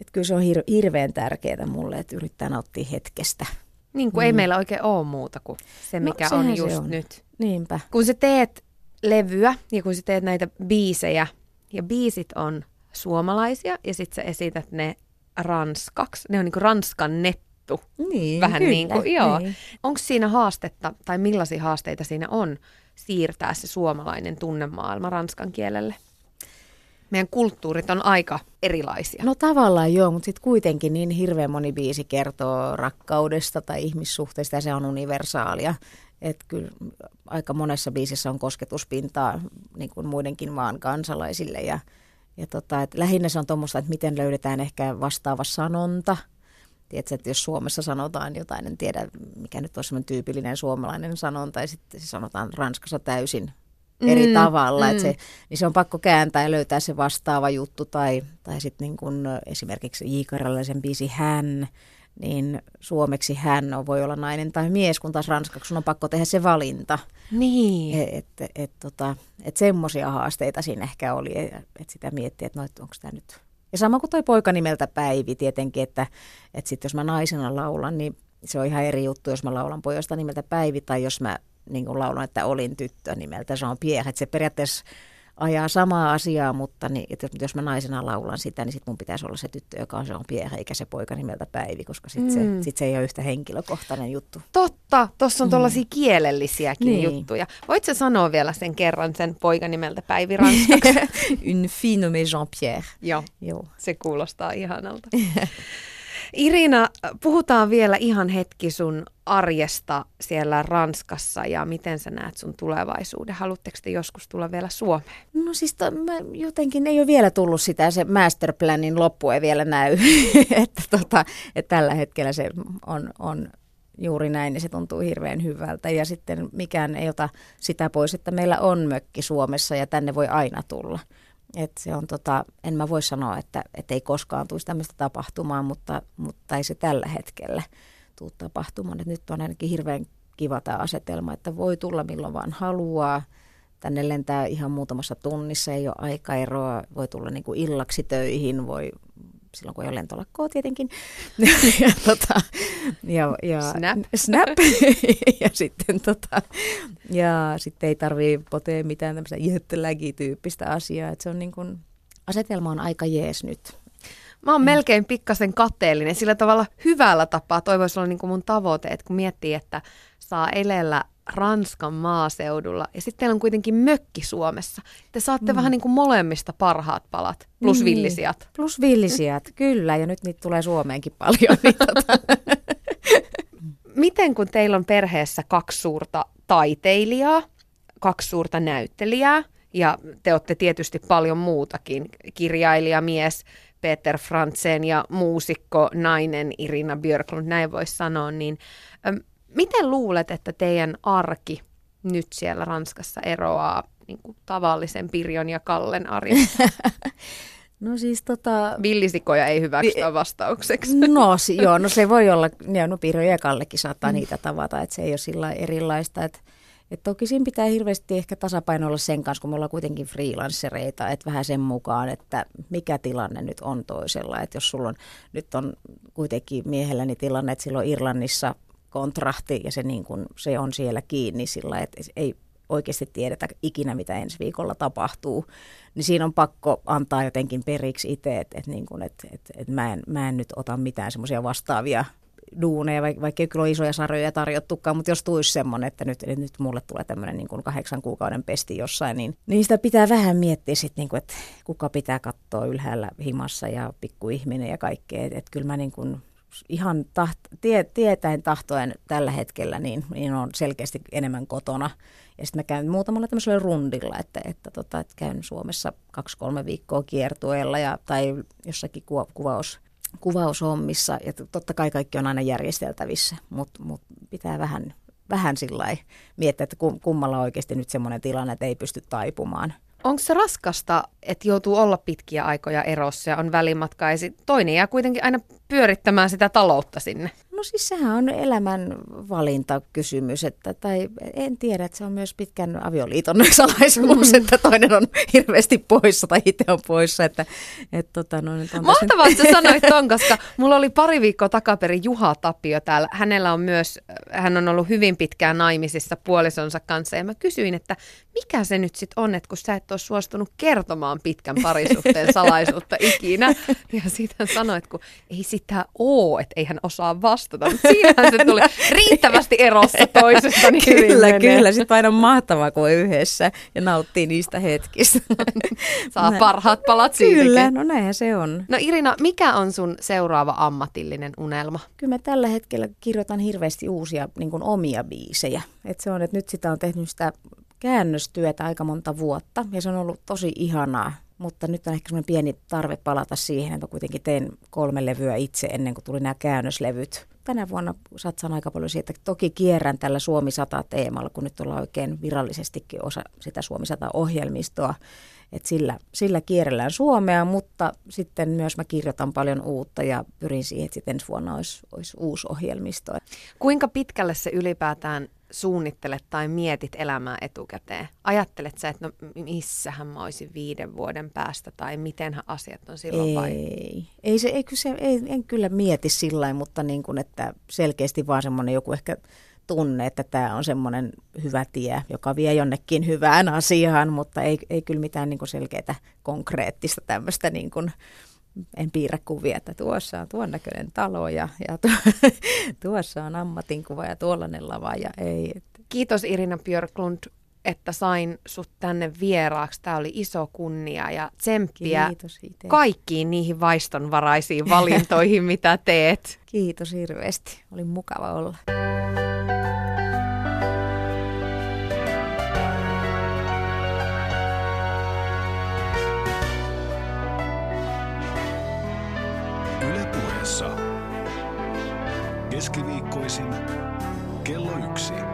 et kyllä se on hir- hirveän tärkeää mulle, että yrittää nauttia hetkestä. Niin kuin mm. ei meillä oikein ole muuta kuin se, no, mikä no, on just on. nyt. Niinpä. Kun sä teet levyä ja kun sä teet näitä biisejä, ja biisit on suomalaisia, ja sitten sä esität ne ranskaksi. Ne on niinku ranskan nettu. Niin, Vähän kyllä, niin kuin, joo. Niin. Onko siinä haastetta, tai millaisia haasteita siinä on siirtää se suomalainen tunnemaailma ranskan kielelle? Meidän kulttuurit on aika erilaisia. No tavallaan joo, mutta sitten kuitenkin niin hirveän moni biisi kertoo rakkaudesta tai ihmissuhteista ja se on universaalia. Että kyllä aika monessa biisissä on kosketuspintaa niin kuin muidenkin maan kansalaisille ja, ja tota, et lähinnä se on tuommoista, että miten löydetään ehkä vastaava sanonta. Tiedätkö, että jos Suomessa sanotaan jotain, en tiedä mikä nyt on semmoinen tyypillinen suomalainen sanonta, ja sitten se sanotaan Ranskassa täysin eri mm, tavalla, mm. Että se, niin se on pakko kääntää ja löytää se vastaava juttu, tai, tai sitten niin kun esimerkiksi J. Karjalaisen biisi Hän, niin suomeksi hän on, voi olla nainen tai mies, kun taas ranskaksi on pakko tehdä se valinta. Niin. Että et, et, tota, et semmoisia haasteita siinä ehkä oli, että et sitä miettii, että no, et onko tämä nyt... Ja sama kuin toi poika nimeltä Päivi tietenkin, että et sitten jos mä naisena laulan, niin se on ihan eri juttu, jos mä laulan pojasta nimeltä Päivi tai jos mä niin laulan, että olin tyttö nimeltä Jean-Pierre. Että se periaatteessa ajaa samaa asiaa, mutta niin, että jos mä naisena laulan sitä, niin sit mun pitäisi olla se tyttö, joka on se on Pierre, eikä se poika nimeltä Päivi, koska sit, mm. se, sit se ei ole yhtä henkilökohtainen juttu. Totta, tuossa on tuollaisia mm. kielellisiäkin niin. juttuja. Voit sä sanoa vielä sen kerran sen poika nimeltä Päivi ranskaksi? Une fille nommée Jean-Pierre. Joo, Joo, se kuulostaa ihanalta. Irina, puhutaan vielä ihan hetki sun arjesta siellä Ranskassa ja miten sä näet sun tulevaisuuden. Haluatteko te joskus tulla vielä Suomeen? No siis to, mä jotenkin ei ole vielä tullut sitä, se masterplanin loppu ei vielä näy. että, tota, että tällä hetkellä se on, on juuri näin, niin se tuntuu hirveän hyvältä. Ja sitten mikään ei ota sitä pois, että meillä on mökki Suomessa ja tänne voi aina tulla. Et se on tota, en mä voi sanoa, että, että ei koskaan tulisi tämmöistä tapahtumaa, mutta, mutta ei se tällä hetkellä tule tapahtumaan. Et nyt on ainakin hirveän kiva tämä asetelma, että voi tulla milloin vaan haluaa. Tänne lentää ihan muutamassa tunnissa, ei ole aikaeroa, voi tulla niin illaksi töihin, voi silloin kun ei ole lentolakkoa tietenkin. ja, tota, ja, ja, snap. snap. ja sitten tota, ja sitten ei tarvii potea mitään tämmöistä jättelägi-tyyppistä asiaa. että se on niin kuin, asetelma on aika jees nyt. Mä oon mm. melkein pikkasen katteellinen sillä tavalla hyvällä tapaa. Toi voisi olla niin kuin mun tavoite, että kun miettii, että saa elellä Ranskan maaseudulla ja sitten teillä on kuitenkin mökki Suomessa. Te saatte mm. vähän niin kuin molemmista parhaat palat, plus niin. villisijat. Plus villisijat, kyllä. Ja nyt niitä tulee Suomeenkin paljon. Niin tota. Miten kun teillä on perheessä kaksi suurta taiteilijaa, kaksi suurta näyttelijää, ja te olette tietysti paljon muutakin, kirjailijamies Peter Frantzen ja muusikko nainen Irina Björklund, näin voisi sanoa, niin Miten luulet, että teidän arki nyt siellä Ranskassa eroaa niin kuin tavallisen Pirjon ja Kallen arjesta? No siis tota... Villisikoja ei hyväksytä vastaukseksi. No joo, no se voi olla, no Pirjo ja Kallekin saattaa mm. niitä tavata, että se ei ole sillä erilaista, että et toki siinä pitää hirveästi ehkä tasapainoilla sen kanssa, kun me ollaan kuitenkin freelancereita, että vähän sen mukaan, että mikä tilanne nyt on toisella. Että jos sulla on, nyt on kuitenkin miehelläni tilanne, että silloin Irlannissa kontrahti ja se, niin kuin, se on siellä kiinni sillä, että ei oikeasti tiedetä ikinä, mitä ensi viikolla tapahtuu, niin siinä on pakko antaa jotenkin periksi itse, että, että, niin kuin, että, että, että mä, en, mä en nyt ota mitään semmoisia vastaavia duuneja, vaikka, ei kyllä ole isoja sarjoja tarjottukaan, mutta jos tulisi semmoinen, että nyt, että nyt mulle tulee tämmöinen niin kuin kahdeksan kuukauden pesti jossain, niin, niin sitä pitää vähän miettiä sitten, niin kuin, että kuka pitää katsoa ylhäällä himassa ja pikkuihminen ja kaikkea. Että, että kyllä mä niin kuin ihan taht, tie, tietäen tahtoen tällä hetkellä, niin, niin on selkeästi enemmän kotona. Ja sitten mä käyn muutamalla tämmöisellä rundilla, että, että, tota, että käyn Suomessa kaksi-kolme viikkoa kiertueella ja, tai jossakin kuva, kuvaus, kuvaushommissa. Ja totta kai kaikki on aina järjesteltävissä, mutta mut pitää vähän, vähän sillä miettiä, että kummalla oikeasti nyt semmoinen tilanne, että ei pysty taipumaan – Onko se raskasta, että joutuu olla pitkiä aikoja erossa ja on välimatka ja sit toinen jää kuitenkin aina pyörittämään sitä taloutta sinne? No siis sehän on elämän valintakysymys, että, tai en tiedä, että se on myös pitkän avioliiton salaisuus, mm. että toinen on hirveästi poissa tai itse on poissa. Että, et, tota, no, nyt on Mahtavaa, että sanoit ton, koska mulla oli pari viikkoa takaperin Juha Tapio täällä. Hänellä on myös, hän on ollut hyvin pitkään naimisissa puolisonsa kanssa ja mä kysyin, että mikä se nyt sitten on, että kun sä et ole suostunut kertomaan pitkän parisuhteen salaisuutta ikinä. Ja sitten sanoit, kun ei sitä oo, että ei hän osaa vastata. Mutta siinähän se tuli riittävästi erossa toisesta. Niin kyllä, kyllä. Sitten aina on mahtavaa, kun on yhdessä ja nauttii niistä hetkistä. Saa parhaat palat siitäkin. Kyllä, no näinhän se on. No Irina, mikä on sun seuraava ammatillinen unelma? Kyllä mä tällä hetkellä kirjoitan hirveästi uusia niin kuin omia biisejä. Et se on, että nyt sitä on tehnyt sitä käännöstyötä aika monta vuotta ja se on ollut tosi ihanaa. Mutta nyt on ehkä semmoinen pieni tarve palata siihen, että kuitenkin tein kolme levyä itse ennen kuin tuli nämä käännöslevyt. Tänä vuonna satsaan aika paljon siitä, että toki kierrän tällä Suomi 100 teemalla, kun nyt ollaan oikein virallisestikin osa sitä Suomi 100 ohjelmistoa. Et sillä, sillä kierrellään Suomea, mutta sitten myös mä kirjoitan paljon uutta ja pyrin siihen, että sitten ensi vuonna olisi, olisi uusi ohjelmisto. Kuinka pitkälle se ylipäätään suunnittelet tai mietit elämää etukäteen? Ajattelet sä, että no missähän mä olisin viiden vuoden päästä tai mitenhän asiat on silloin ei, vai? Ei, se, ei, se, ei, en kyllä mieti sillä mutta niin kuin, että selkeästi vaan semmoinen joku ehkä tunne, että tämä on semmoinen hyvä tie, joka vie jonnekin hyvään asiaan, mutta ei, ei kyllä mitään niin kuin selkeää konkreettista tämmöistä niin kuin, en piirrä kuvia, että tuossa on tuon näköinen talo ja, ja tu, tuossa on ammatinkuva ja tuollainen lava ja ei. Että. Kiitos Irina Björklund, että sain sut tänne vieraaksi. Tämä oli iso kunnia ja tsemppiä Kiitos kaikkiin niihin vaistonvaraisiin valintoihin, mitä teet. Kiitos hirveästi. Oli mukava olla. Keskiviikkoisin kello yksi.